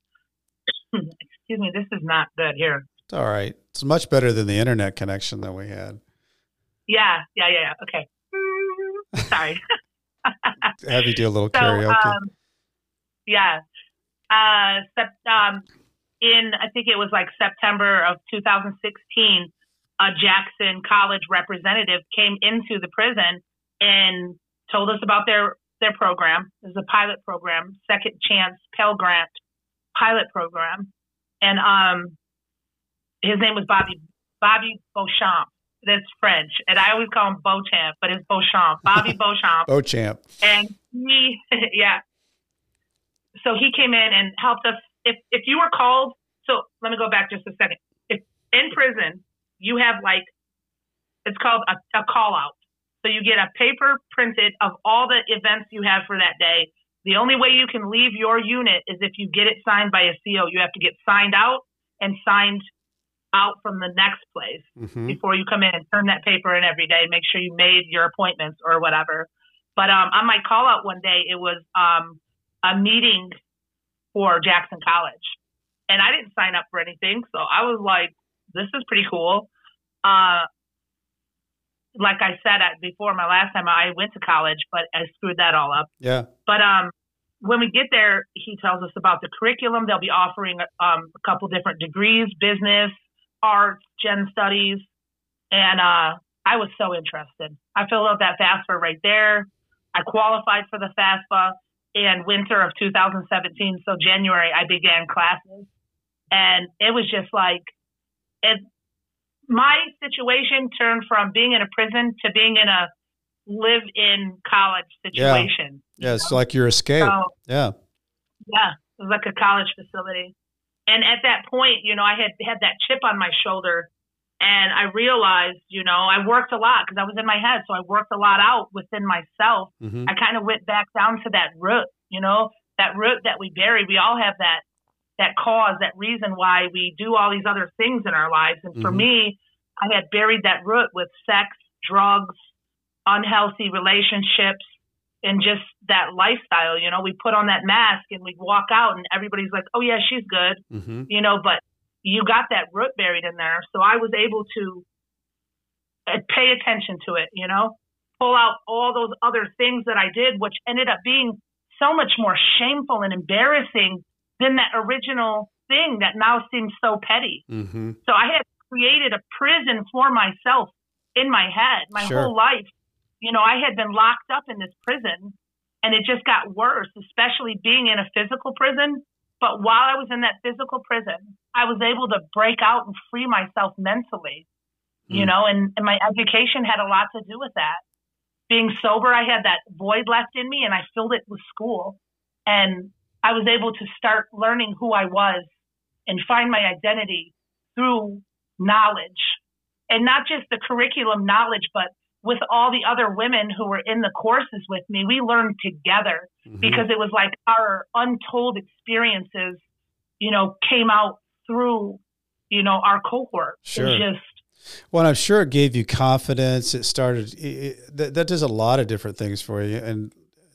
excuse me, this is not good here. It's all right. It's much better than the internet connection that we had. Yeah, yeah, yeah. yeah. Okay. Sorry. Have you do a little So, karaoke? um, yeah. Uh, um, in, I think it was like September of 2016, a Jackson College representative came into the prison and told us about their, their program. It was a pilot program, Second Chance Pell Grant pilot program. And um, his name was Bobby Bobby Beauchamp. That's French, and I always call him Beauchamp, but it's Beauchamp. Bobby Beauchamp Beauchamp, and he yeah so he came in and helped us if if you were called so let me go back just a second if in prison you have like it's called a, a call out so you get a paper printed of all the events you have for that day the only way you can leave your unit is if you get it signed by a co you have to get signed out and signed out from the next place hmm before you come in and turn that paper in every day. Make sure you made your appointments or whatever. But um, on my call out one day, it was um, a meeting for Jackson College, and I didn't sign up for anything, so I was like, "This is pretty cool." Uh, like I said I, before, my last time I went to college, but I screwed that all up. Yeah. But um, when we get there, he tells us about the curriculum. They'll be offering um, a couple different degrees: business, arts, gen studies, and uh, I was so interested. I filled out that FAFSA right there. I qualified for the FAFSA in winter of 2017. So January, I began classes, and it was just like it. My situation turned from being in a prison to being in a live-in college situation. Yeah. It's like your escape. So, yeah. yeah, it was like a college facility. And at that point, you know, I had had that chip on my shoulder, and I realized, you know, I worked a lot because I was in my head, so I worked a lot out within myself. hmm I kind of went back down to that root, you know, that root that we bury. We all have that that cause, that reason why we do all these other things in our lives. And for Mhm. me, I had buried that root with sex, drugs, unhealthy relationships, and just that lifestyle. You know, we put on that mask and we walk out, and everybody's like, "Oh yeah, she's good," hmm you know, but you got that root buried in there. So I was able to uh, pay attention to it, you know, pull out all those other things that I did, which ended up being so much more shameful and embarrassing than that original thing that now seems so petty. hmm So I had created a prison for myself in my head my Sure. whole life. You know, I had been locked up in this prison and it just got worse, especially being in a physical prison. But while I was in that physical prison, I was able to break out and free myself mentally, you Mm. know, and, and my education had a lot to do with that. Being sober, I had that void left in me and I filled it with school. And I was able to start learning who I was and find my identity through knowledge and not just the curriculum knowledge, but with all the other women who were in the courses with me, we learned together Mhm. because it was like our untold experiences, you know, came out through, you know, our cohort. Sure. just, Well, I'm sure it gave you confidence. It started. It, that, that does a lot of different things for you, and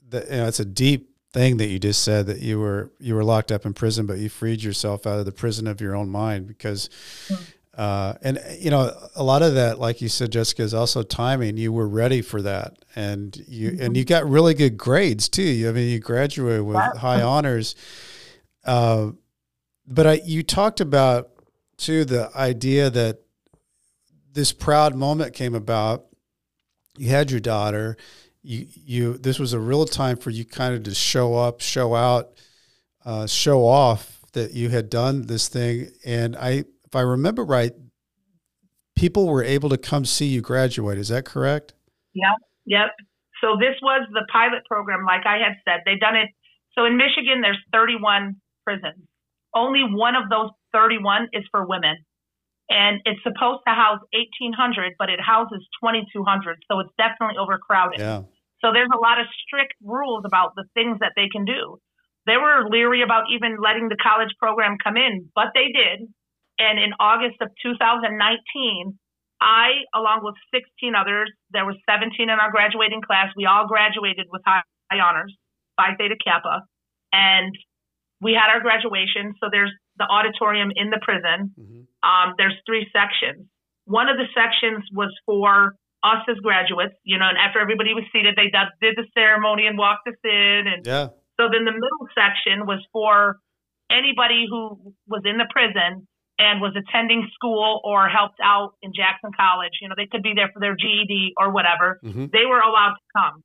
that, you know, it's a deep thing that you just said that you were you were locked up in prison, but you freed yourself out of the prison of your own mind because. Uh, and you know, a lot of that, like you said, Jessica, is also timing. You were ready for that, and you and you got really good grades too. You, I mean, you graduated with high honors. Uh, but I, you talked about too the idea that this proud moment came about. You had your daughter. You you this was a real time for you kind of to show up, show out, uh, show off that you had done this thing, and I, if I remember right, people were able to come see you graduate. Is that correct? Yep. Yep. So this was the pilot program, like I had said. They've done it. So in Michigan, there's 31 prisons. Only one of those 31 is for women. And it's supposed to house 1,800, but it houses 2,200. So it's definitely overcrowded. Yeah. So there's a lot of strict rules about the things that they can do. They were leery about even letting the college program come in, but they did. And in August of 2019, I, along with 16 others, there were 17 in our graduating class. We all graduated with high, high honors, Phi Theta Kappa, and we had our graduation. So there's the auditorium in the prison. Mm-hmm. Um, there's three sections. One of the sections was for us as graduates, you know, and after everybody was seated, they did, the ceremony and walked us in. And yeah. so then the middle section was for anybody who was in the prison and was attending school or helped out in Jackson College. You know, they could be there for their GED or whatever. Mm-hmm. They were allowed to come.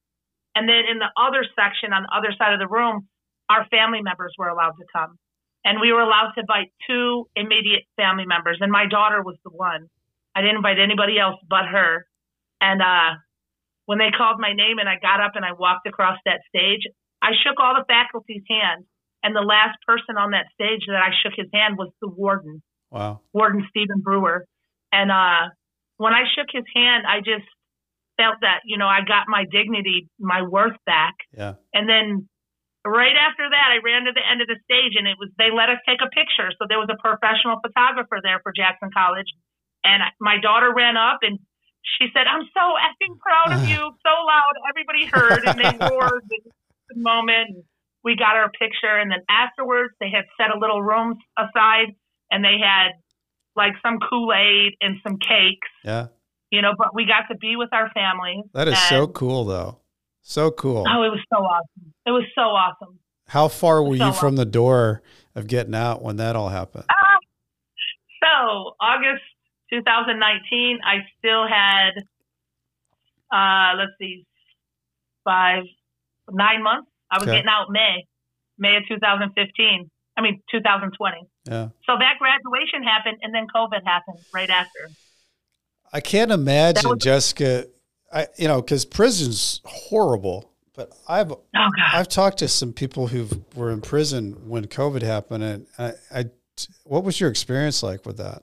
And then in the other section on the other side of the room, our family members were allowed to come. And we were allowed to invite two immediate family members. And my daughter was the one. I didn't invite anybody else but her. And uh, when they called my name and I got up and I walked across that stage, I shook all the faculty's hands. And the last person on that stage that I shook his hand was the warden. Wow. Warden Stephen Brewer. And uh, when I shook his hand, I just felt that, you know, I got my dignity, my worth back. Yeah. And then right after that, I ran to the end of the stage and it was, they let us take a picture. So there was a professional photographer there for Jackson College. And my daughter ran up and she said, I'm so effing proud of you. So loud. Everybody heard and they roared the moment. We got our picture. And then afterwards, they had set a little room aside and they had like some Kool Aid and some cakes. Yeah. You know, but we got to be with our family. That is so cool, though. So cool. Oh, it was so awesome. It was so awesome. How far were so you from awesome. the door of getting out when that all happened? Uh, so, August 2019, I still had, uh, let's see, five, nine months. I was okay. getting out May, May of 2015. I mean, 2020. Yeah. So that graduation happened, and then COVID happened right after. I can't imagine, was- Jessica. I you know because prison's horrible, but I've oh, I've talked to some people who were in prison when COVID happened, and I, I what was your experience like with that?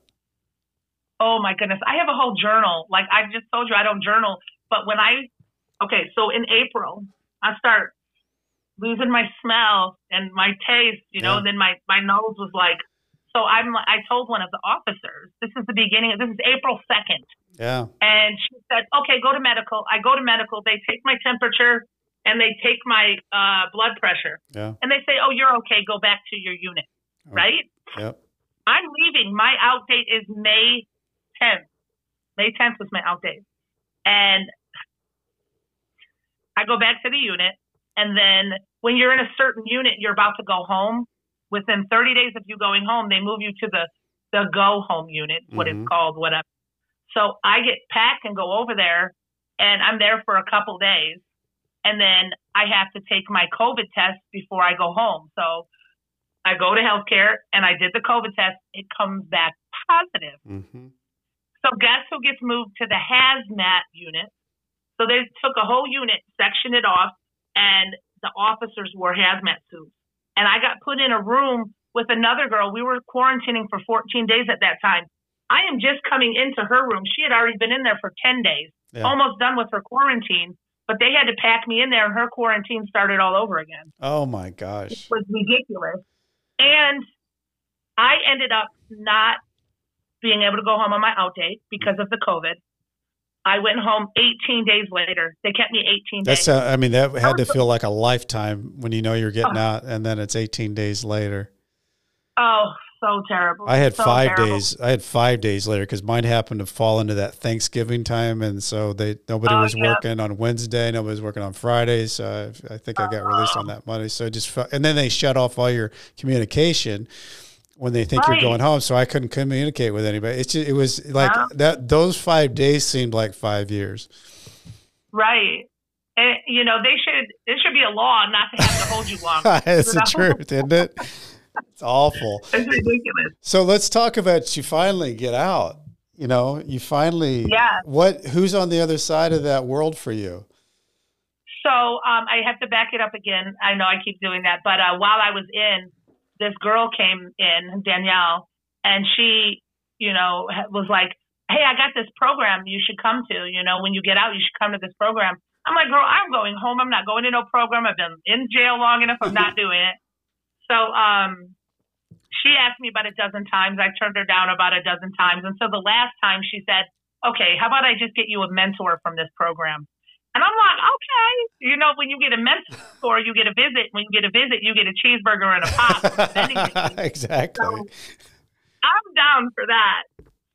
Oh my goodness, I have a whole journal. Like I just told you, I don't journal, but when I okay, so in April I start losing my smell and my taste, you know, yeah. and then my, my nose was like, so I'm, I told one of the officers, this is the beginning of, this is April 2nd. Yeah. And she said, okay, go to medical. I go to medical. They take my temperature and they take my uh, blood pressure. Yeah. And they say, oh, you're okay. Go back to your unit. Oh. Right. Yep. I'm leaving. My out date is May 10th. May 10th was my out date. And I go back to the unit and then when you're in a certain unit, you're about to go home. Within 30 days of you going home, they move you to the the go home unit, what mm-hmm. it's called, whatever. So I get packed and go over there, and I'm there for a couple days, and then I have to take my COVID test before I go home. So I go to healthcare and I did the COVID test. It comes back positive. Mm-hmm. So guess who gets moved to the hazmat unit? So they took a whole unit, sectioned it off, and the officers wore hazmat suits. And I got put in a room with another girl. We were quarantining for 14 days at that time. I am just coming into her room. She had already been in there for 10 days, yeah. almost done with her quarantine, but they had to pack me in there and her quarantine started all over again. Oh my gosh. It was ridiculous. And I ended up not being able to go home on my out date because of the COVID. I went home 18 days later. They kept me 18 That's days. Uh, I mean, that had to feel like a lifetime when you know you're getting oh. out and then it's 18 days later. Oh, so terrible. I had so five terrible. days. I had five days later because mine happened to fall into that Thanksgiving time, and so they nobody oh, was yeah. working on Wednesday, nobody was working on Friday. So I, I think I got released on that Monday. So just and then they shut off all your communication when they think right. you're going home. So I couldn't communicate with anybody. It's just, it was like that. Those five days seemed like five years. Right. And, you know, they should, it should be a law not to have to hold you long. it's the truth, isn't it? it's awful. It's ridiculous. So let's talk about you finally get out. You know, you finally. Yeah. What? Who's on the other side of that world for you? So um, I have to back it up again. I know I keep doing that, but uh, while I was in, this girl came in, Danielle, and she, you know, was like, "Hey, I got this program you should come to. You know, when you get out, you should come to this program." I'm like, "Girl, I'm going home. I'm not going to no program. I've been in jail long enough. I'm not doing it." So um, she asked me about a dozen times. I turned her down about a dozen times. And so the last time she said, okay, how about I just get you a mentor from this program? And I'm like, okay. You know, when you get a mentor, or you get a visit. When you get a visit, you get a cheeseburger and a pop. exactly. So I'm down for that.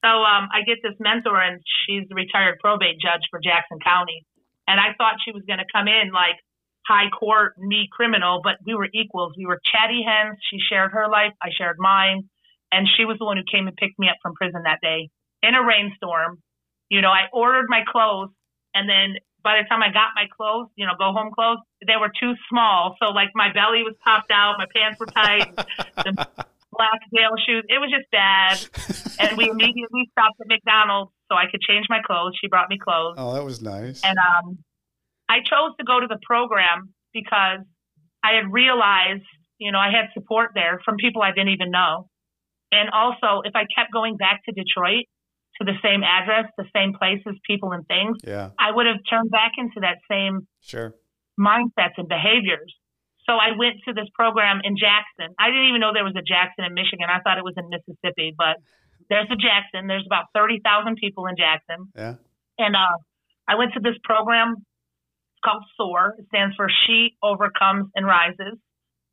So um, I get this mentor, and she's a retired probate judge for Jackson County. And I thought she was going to come in like high court, me criminal, but we were equals. We were chatty hens. She shared her life, I shared mine. And she was the one who came and picked me up from prison that day in a rainstorm. You know, I ordered my clothes and then by the time I got my clothes, you know, go home clothes, they were too small. So like my belly was popped out, my pants were tight, the black nail shoes. It was just bad. And we immediately stopped at McDonald's so I could change my clothes. She brought me clothes. Oh, that was nice. And um I chose to go to the program because I had realized, you know, I had support there from people I didn't even know. And also, if I kept going back to Detroit to the same address, the same places, people, and things, yeah. I would have turned back into that same sure mindsets and behaviors. So I went to this program in Jackson. I didn't even know there was a Jackson in Michigan. I thought it was in Mississippi, but there's a Jackson. There's about 30,000 people in Jackson. Yeah. And uh, I went to this program called SOAR. It stands for She Overcomes and Rises.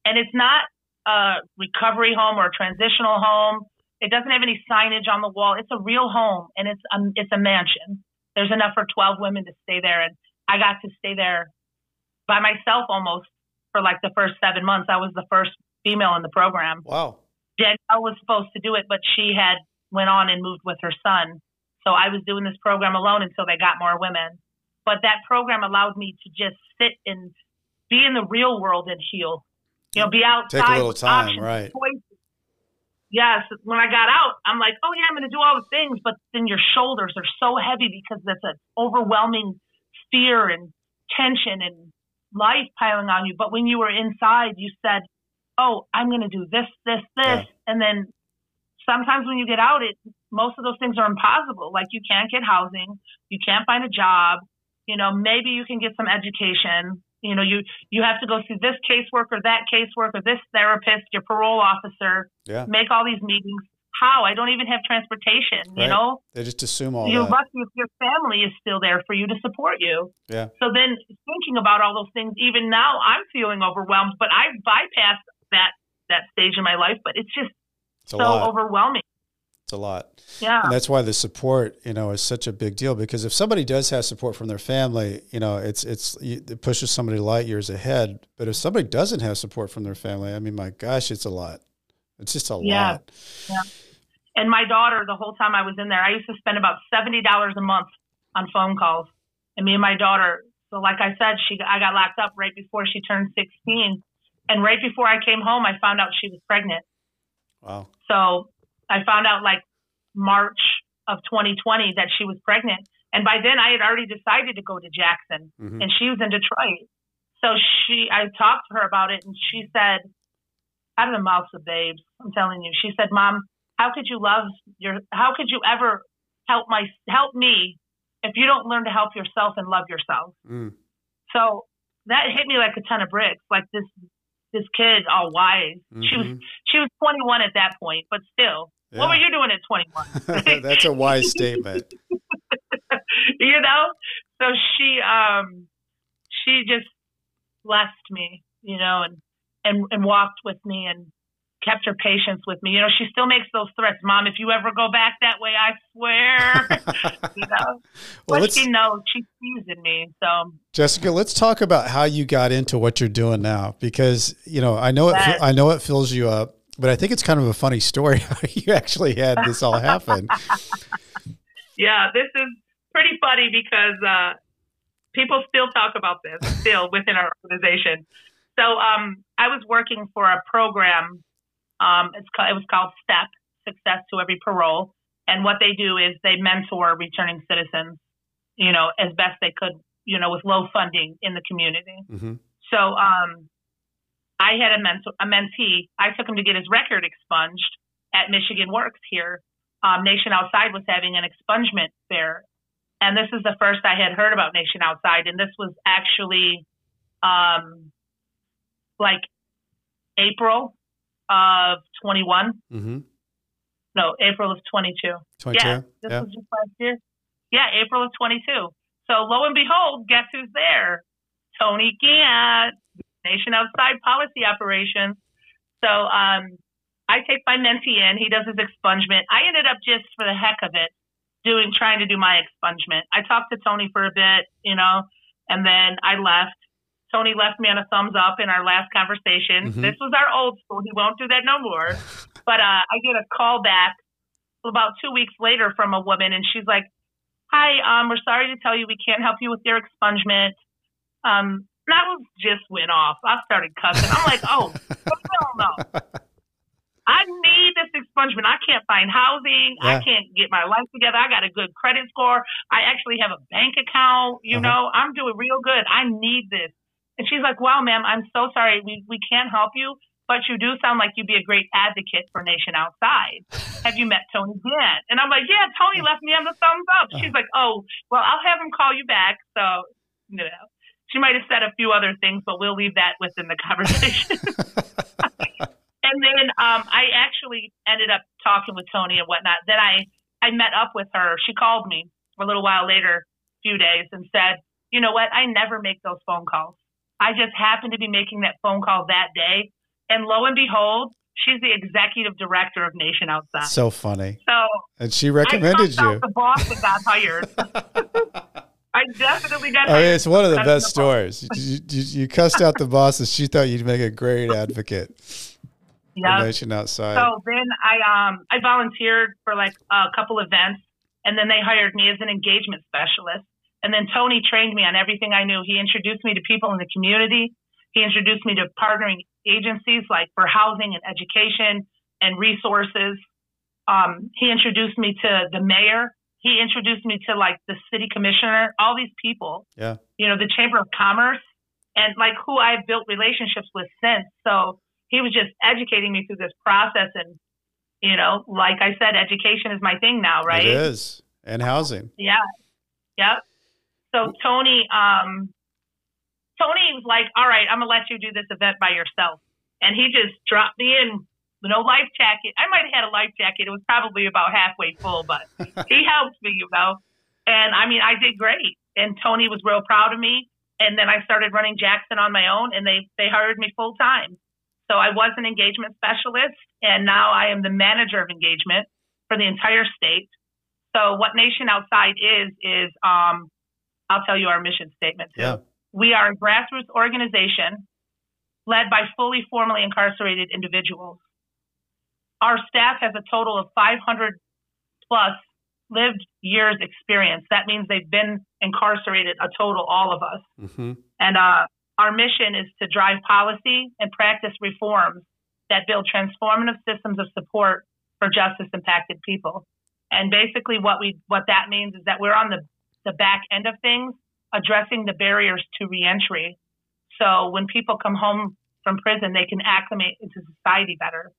And it's not a recovery home or a transitional home. It doesn't have any signage on the wall. It's a real home and it's a, it's a mansion. There's enough for 12 women to stay there. And I got to stay there by myself almost for like the first seven months. I was the first female in the program. Wow. Danielle was supposed to do it, but she had went on and moved with her son. So I was doing this program alone until they got more women. But that program allowed me to just sit and be in the real world and heal. You know, be outside. Take a little time, options, right? Choices. Yes, when I got out, I'm like, oh yeah, I'm going to do all the things, but then your shoulders are so heavy because that's an overwhelming fear and tension and life piling on you. But when you were inside, you said, oh, I'm going to do this, this, this, yeah. and then sometimes when you get out, it most of those things are impossible. Like you can't get housing, you can't find a job, you know, maybe you can get some education. You know, you you have to go see this caseworker, that caseworker, this therapist, your parole officer. Yeah. Make all these meetings. How? I don't even have transportation. Right. You know, they just assume all. You're that. lucky if your family is still there for you to support you. Yeah. So then, thinking about all those things, even now, I'm feeling overwhelmed. But I bypassed that that stage in my life. But it's just it's so overwhelming. It's a lot. Yeah. And that's why the support, you know, is such a big deal because if somebody does have support from their family, you know, it's it's it pushes somebody light years ahead. But if somebody doesn't have support from their family, I mean, my gosh, it's a lot. It's just a yeah. lot. Yeah. And my daughter, the whole time I was in there, I used to spend about seventy dollars a month on phone calls. And me and my daughter. So, like I said, she I got locked up right before she turned sixteen, and right before I came home, I found out she was pregnant. Wow. So I found out like March of 2020 that she was pregnant. And by then I had already decided to go to Jackson Mhm. and she was in Detroit. So she, I talked to her about it and she said, out of the mouths of babes, I'm telling you, she said, mom, how could you love your, how could you ever help my, help me if you don't learn to help yourself and love yourself? Mm. So that hit me like a ton of bricks. Like this, this kid, all wise. She was, Mhm. she was 21 at that point, but still, Yeah. what were you doing at 21? That's a wise statement. you know? So she um she just blessed me, you know, and and and walked with me and kept her patience with me. You know, she still makes those threats, Mom, if you ever go back that way, I swear. you know. Well, but she knows she sees in me. So Jessica, let's talk about how you got into what you're doing now, because you know I know it. I know it fills you up, but I think it's kind of a funny story how you actually had this all happen. yeah, this is pretty funny because uh people still talk about this still within our organization. So um I was working for a program Um, it's ca- it was called STEP, Success to Every Parole. And what they do is they mentor returning citizens, you know, as best they could, you know, with low funding in the community. Mm-hmm. So um, I had a, mentor, a mentee. I took him to get his record expunged at Michigan Works here. Um, Nation Outside was having an expungement fair. And this is the first I had heard about Nation Outside. And this was actually um, like April of 21. Mm-hmm. No, April of 22. 22. Yeah, this yeah. was just last year. Yeah, April of 22. So lo and behold, guess who's there? Tony Gant, Nation Outside Policy Operations. So um, I take my mentee in. He does his expungement. I ended up just for the heck of it doing trying to do my expungement. I talked to Tony for a bit, you know, and then I left. Tony left me on a thumbs up in our last conversation. Mhm. This was our old school. He won't do that no more. But uh, I get a call back about two weeks later from a woman, and she's like, "Hi, um, we're sorry to tell you we can't help you with your expungement." Um, that was just went off. I started cussing. I'm like, "Oh, hell no! I need this expungement. I can't find housing. I can't get my life together. I got a good credit score. I actually have a bank account. You Uh-huh. know, I'm doing real good. I need this." And she's like, "Wow, ma'am, I'm so sorry. We we can't help you." But you do sound like you'd be a great advocate for Nation Outside. Have you met Tony Gant? And I'm like, yeah, Tony left me on the thumbs up. She's like, oh, well, I'll have him call you back. So, you know, she might have said a few other things, but we'll leave that within the conversation. and then um, I actually ended up talking with Tony and whatnot. Then I, I met up with her. She called me a little while later, a few days, and said, you know what? I never make those phone calls. I just happened to be making that phone call that day. And lo and behold, she's the executive director of Nation Outside. so funny. So And she recommended you. the boss got hired. I definitely got I mean, it's one of the best the stories. You, you, you cussed out the boss, and she thought you'd make a great advocate Yeah. Nation Outside. So then I um I volunteered for like a couple events, and then they hired me as an engagement specialist. And then Tony trained me on everything I knew. He introduced me to people in the community. He introduced me to partnering agencies like for housing and education and resources. Um, he introduced me to the mayor. He introduced me to like the city commissioner, all these people. Yeah. You know, the Chamber of Commerce and like who I've built relationships with since. So he was just educating me through this process and you know, like I said, education is my thing now, right? It is. And housing. Yeah. Yep. So Tony, um, Tony was like, "All right, I'm gonna let you do this event by yourself," and he just dropped me in no life jacket. I might have had a life jacket. It was probably about halfway full, but he helped me, you know. And I mean, I did great. And Tony was real proud of me. And then I started running Jackson on my own, and they they hired me full time. So I was an engagement specialist, and now I am the manager of engagement for the entire state. So what Nation Outside is is um, I'll tell you our mission statement too. Yeah. We are a grassroots organization led by fully formally incarcerated individuals. Our staff has a total of 500 plus lived years experience. That means they've been incarcerated a total, all of us. Mm-hmm. And uh, our mission is to drive policy and practice reforms that build transformative systems of support for justice impacted people. And basically, what we what that means is that we're on the the back end of things, addressing the barriers to reentry. So when people come home from prison, they can acclimate into society better.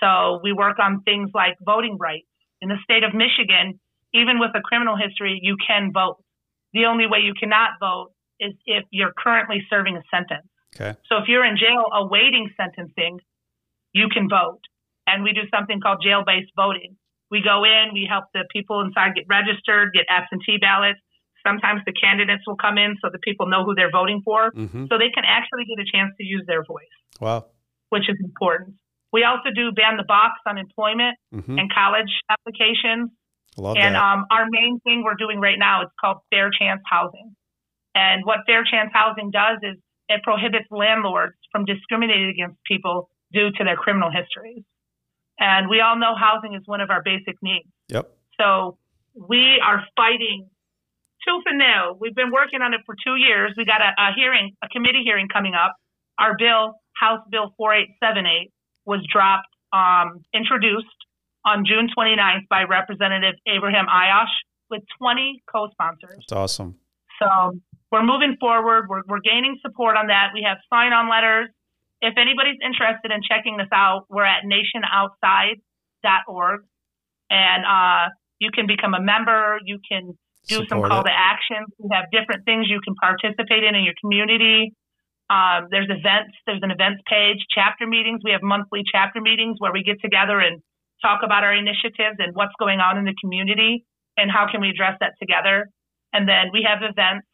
So we work on things like voting rights. In the state of Michigan, even with a criminal history, you can vote. The only way you cannot vote is if you're currently serving a sentence. Okay. So if you're in jail awaiting sentencing, you can vote. And we do something called jail based voting. We go in, we help the people inside get registered, get absentee ballots. Sometimes the candidates will come in so the people know who they're voting for, hmm so they can actually get a chance to use their voice, Wow. which is important. We also do ban the box on employment hmm and college applications. Love And um, our main thing we're doing right now is called Fair Chance Housing. And what Fair Chance Housing does is it prohibits landlords from discriminating against people due to their criminal histories. And we all know housing is one of our basic needs. yep. So we are fighting tooth and nail. We've been working on it for two years. We got a, a hearing, a committee hearing coming up. Our bill, House Bill 4878, was dropped um, introduced on June 29th by Representative Abraham Aiyash with 20 co-sponsors. That's awesome. So we're moving forward. We're, we're gaining support on that. We have sign-on letters. If anybody's interested in checking this out, we're at nationoutside.org, and uh, you can become a member. You can do support some call it. to action. We have different things you can participate in in your community. Um, there's events. There's an events page. Chapter meetings. We have monthly chapter meetings where we get together and talk about our initiatives and what's going on in the community and how can we address that together. And then we have events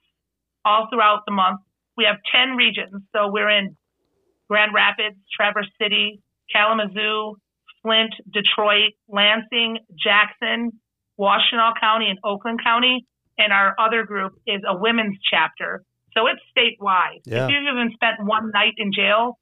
all throughout the month. We have 10 regions. So we're in Grand Rapids, Traverse City, Kalamazoo, Flint, Detroit, Lansing, Jackson, Washtenaw County, and Oakland County. And our other group is a women's chapter. So it's statewide. Yeah. If you've even spent one night in jail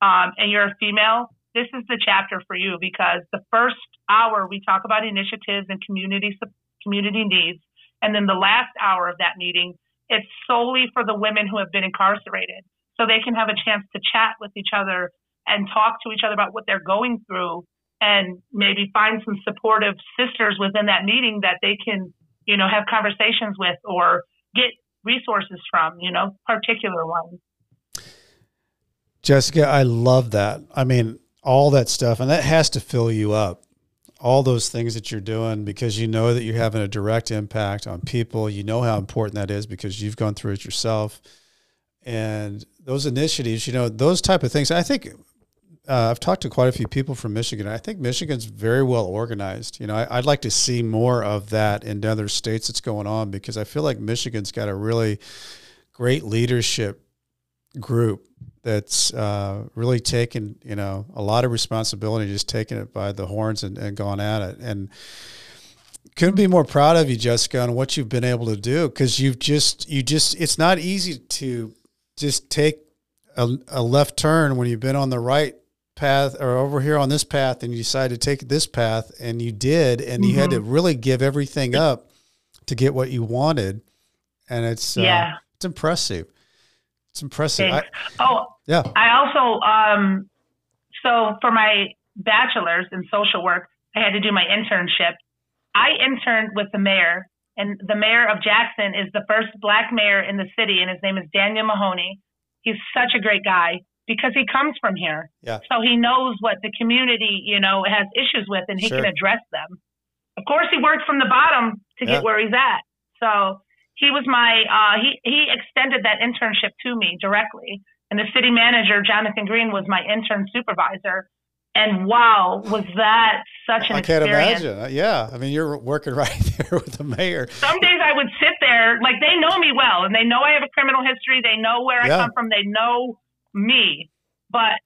um, and you're a female, this is the chapter for you because the first hour we talk about initiatives and community community needs, and then the last hour of that meeting it's solely for the women who have been incarcerated, so they can have a chance to chat with each other and talk to each other about what they're going through, and maybe find some supportive sisters within that meeting that they can, you know, have conversations with or get resources from, you know, particular ones. Jessica, I love that. I mean, all that stuff, and that has to fill you up all those things that you're doing because you know that you're having a direct impact on people. You know how important that is because you've gone through it yourself. And those initiatives, you know, those type of things. I think uh, I've talked to quite a few people from Michigan. I think Michigan's very well organized. You know, I, would like to see more of that in other states that's going on because I feel like Michigan's got a really great leadership group that's uh, really taken you know a lot of responsibility, just taking it by the horns and, and gone at it. And couldn't be more proud of you, Jessica, on what you've been able to do because you've just you just it's not easy to just take a, a left turn when you've been on the right path or over here on this path and you decided to take this path and you did and mm-hmm. you had to mm-hmm. really give everything up to get what you wanted and it's uh, yeah uh, it's impressive it's impressive I, oh yeah. I also, um, so for my bachelor's in social work, I had to do my internship. I interned with the mayor, and the mayor of Jackson is the first black mayor in the city, and his name is Daniel Mahoney. He's such a great guy because he comes from here. Yeah. So he knows what the community, you know, has issues with, and he sure. can address them. Of course, he worked from the bottom to yeah. get where he's at. So he was my uh, he he extended that internship to me directly. And the city manager, Jonathan Greene, was my intern supervisor. And wow, was that such an I can't experience. imagine. Uh, yeah. I mean, you're working right there with the mayor. Some days I would sit there, like they know me well and they know I have a criminal history. They know where I come from. They know me. But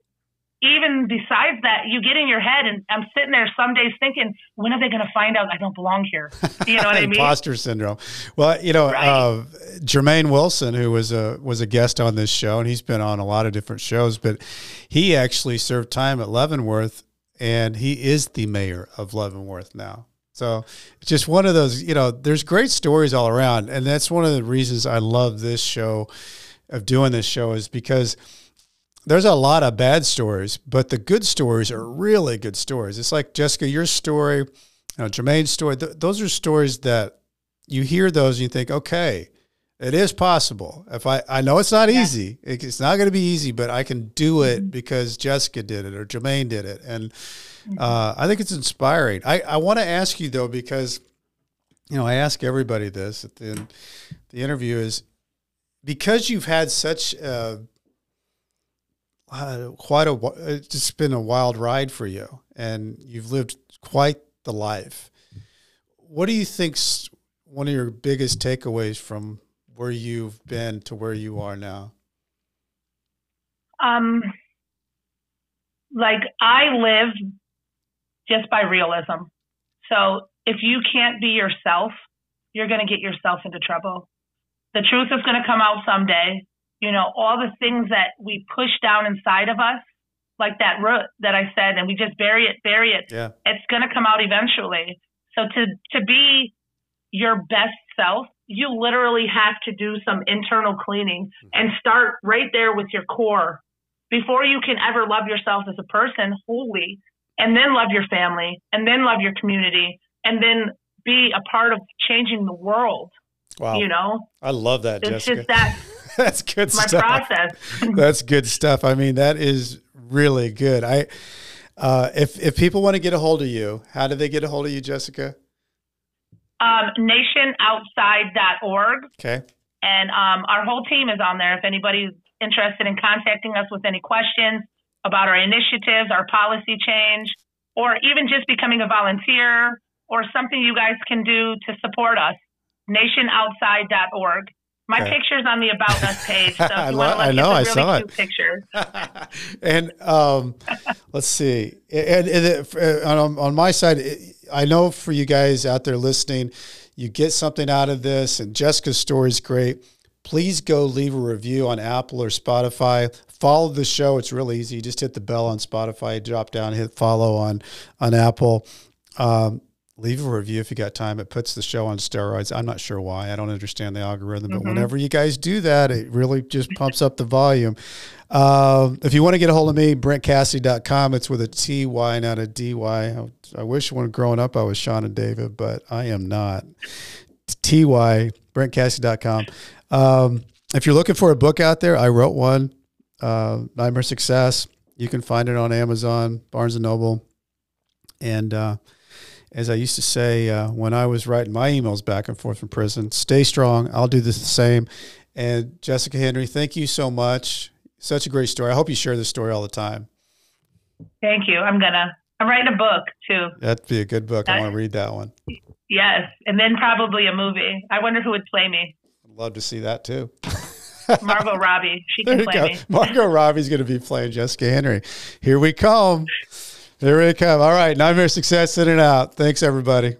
even besides that, you get in your head, and I'm sitting there some days thinking, when are they going to find out I don't belong here? You know what I mean? Imposter syndrome. Well, you know, right. uh, Jermaine Wilson, who was a was a guest on this show, and he's been on a lot of different shows, but he actually served time at Leavenworth, and he is the mayor of Leavenworth now. So it's just one of those, you know, there's great stories all around, and that's one of the reasons I love this show, of doing this show, is because there's a lot of bad stories, but the good stories are really good stories. It's like Jessica, your story, you know, Jermaine's story. Th- those are stories that you hear those and you think, okay, it is possible. If I, I know it's not yeah. easy. It's not going to be easy, but I can do it mm-hmm. because Jessica did it or Jermaine did it, and mm-hmm. uh, I think it's inspiring. I, I want to ask you though because you know I ask everybody this at the the interview is because you've had such. A, uh, quite a it's just been a wild ride for you, and you've lived quite the life. What do you think's one of your biggest takeaways from where you've been to where you are now? Um, like I live just by realism. So if you can't be yourself, you're going to get yourself into trouble. The truth is going to come out someday you know, all the things that we push down inside of us, like that root that I said, and we just bury it, bury it. Yeah. It's going to come out eventually. So to to be your best self, you literally have to do some internal cleaning mm-hmm. and start right there with your core before you can ever love yourself as a person wholly and then love your family, and then love your community, and then be a part of changing the world. Wow. You know, I love that, it's Jessica. just that That's good my stuff. process. That's good stuff. I mean, that is really good. I uh, if if people want to get a hold of you, how do they get a hold of you, Jessica? Um, nationoutside.org. Okay. And um, our whole team is on there. If anybody's interested in contacting us with any questions about our initiatives, our policy change, or even just becoming a volunteer or something you guys can do to support us, nationoutside.org. My Okay. picture's on the About Us page. So if I you lo- want to I know, I really saw cute it. pictures. and um, let's see. And, and it- uh, on, on my side, it- I know for you guys out there listening, you get something out of this, and Jessica's story is great. Please go leave a review on Apple or Spotify. Follow the show; it's really easy. You just hit the bell on Spotify, drop down, hit follow on on Apple. Um, leave a review if you got time. It puts the show on steroids. I'm not sure why. I don't understand the algorithm, but Mhm. whenever you guys do that, it really just pumps up the volume. Um, if you want to get a hold of me, BrentCassity.com. It's with a T Y, not a D Y. I, I wish when growing up I was Sean and David, but I am not. T Y, BrentCassity.com. Um, if you're looking for a book out there, I wrote one, uh, Nightmare Success. You can find it on Amazon, Barnes and Noble. And uh, as I used to say uh, when I was writing my emails back and forth from prison, stay strong. I'll do this the same. And Jessica Henry, thank you so much. Such a great story. I hope you share this story all the time. Thank you. I'm gonna. I'm writing a book too. That'd be a good book. I want to read that one. Yes, and then probably a movie. I wonder who would play me. I'd love to see that too. Margot Robbie. She There can play go. me. Margot Robbie's going to be playing Jessica Henry. Here we come. Here we come. All right. Nightmare Success in and out. Thanks, everybody.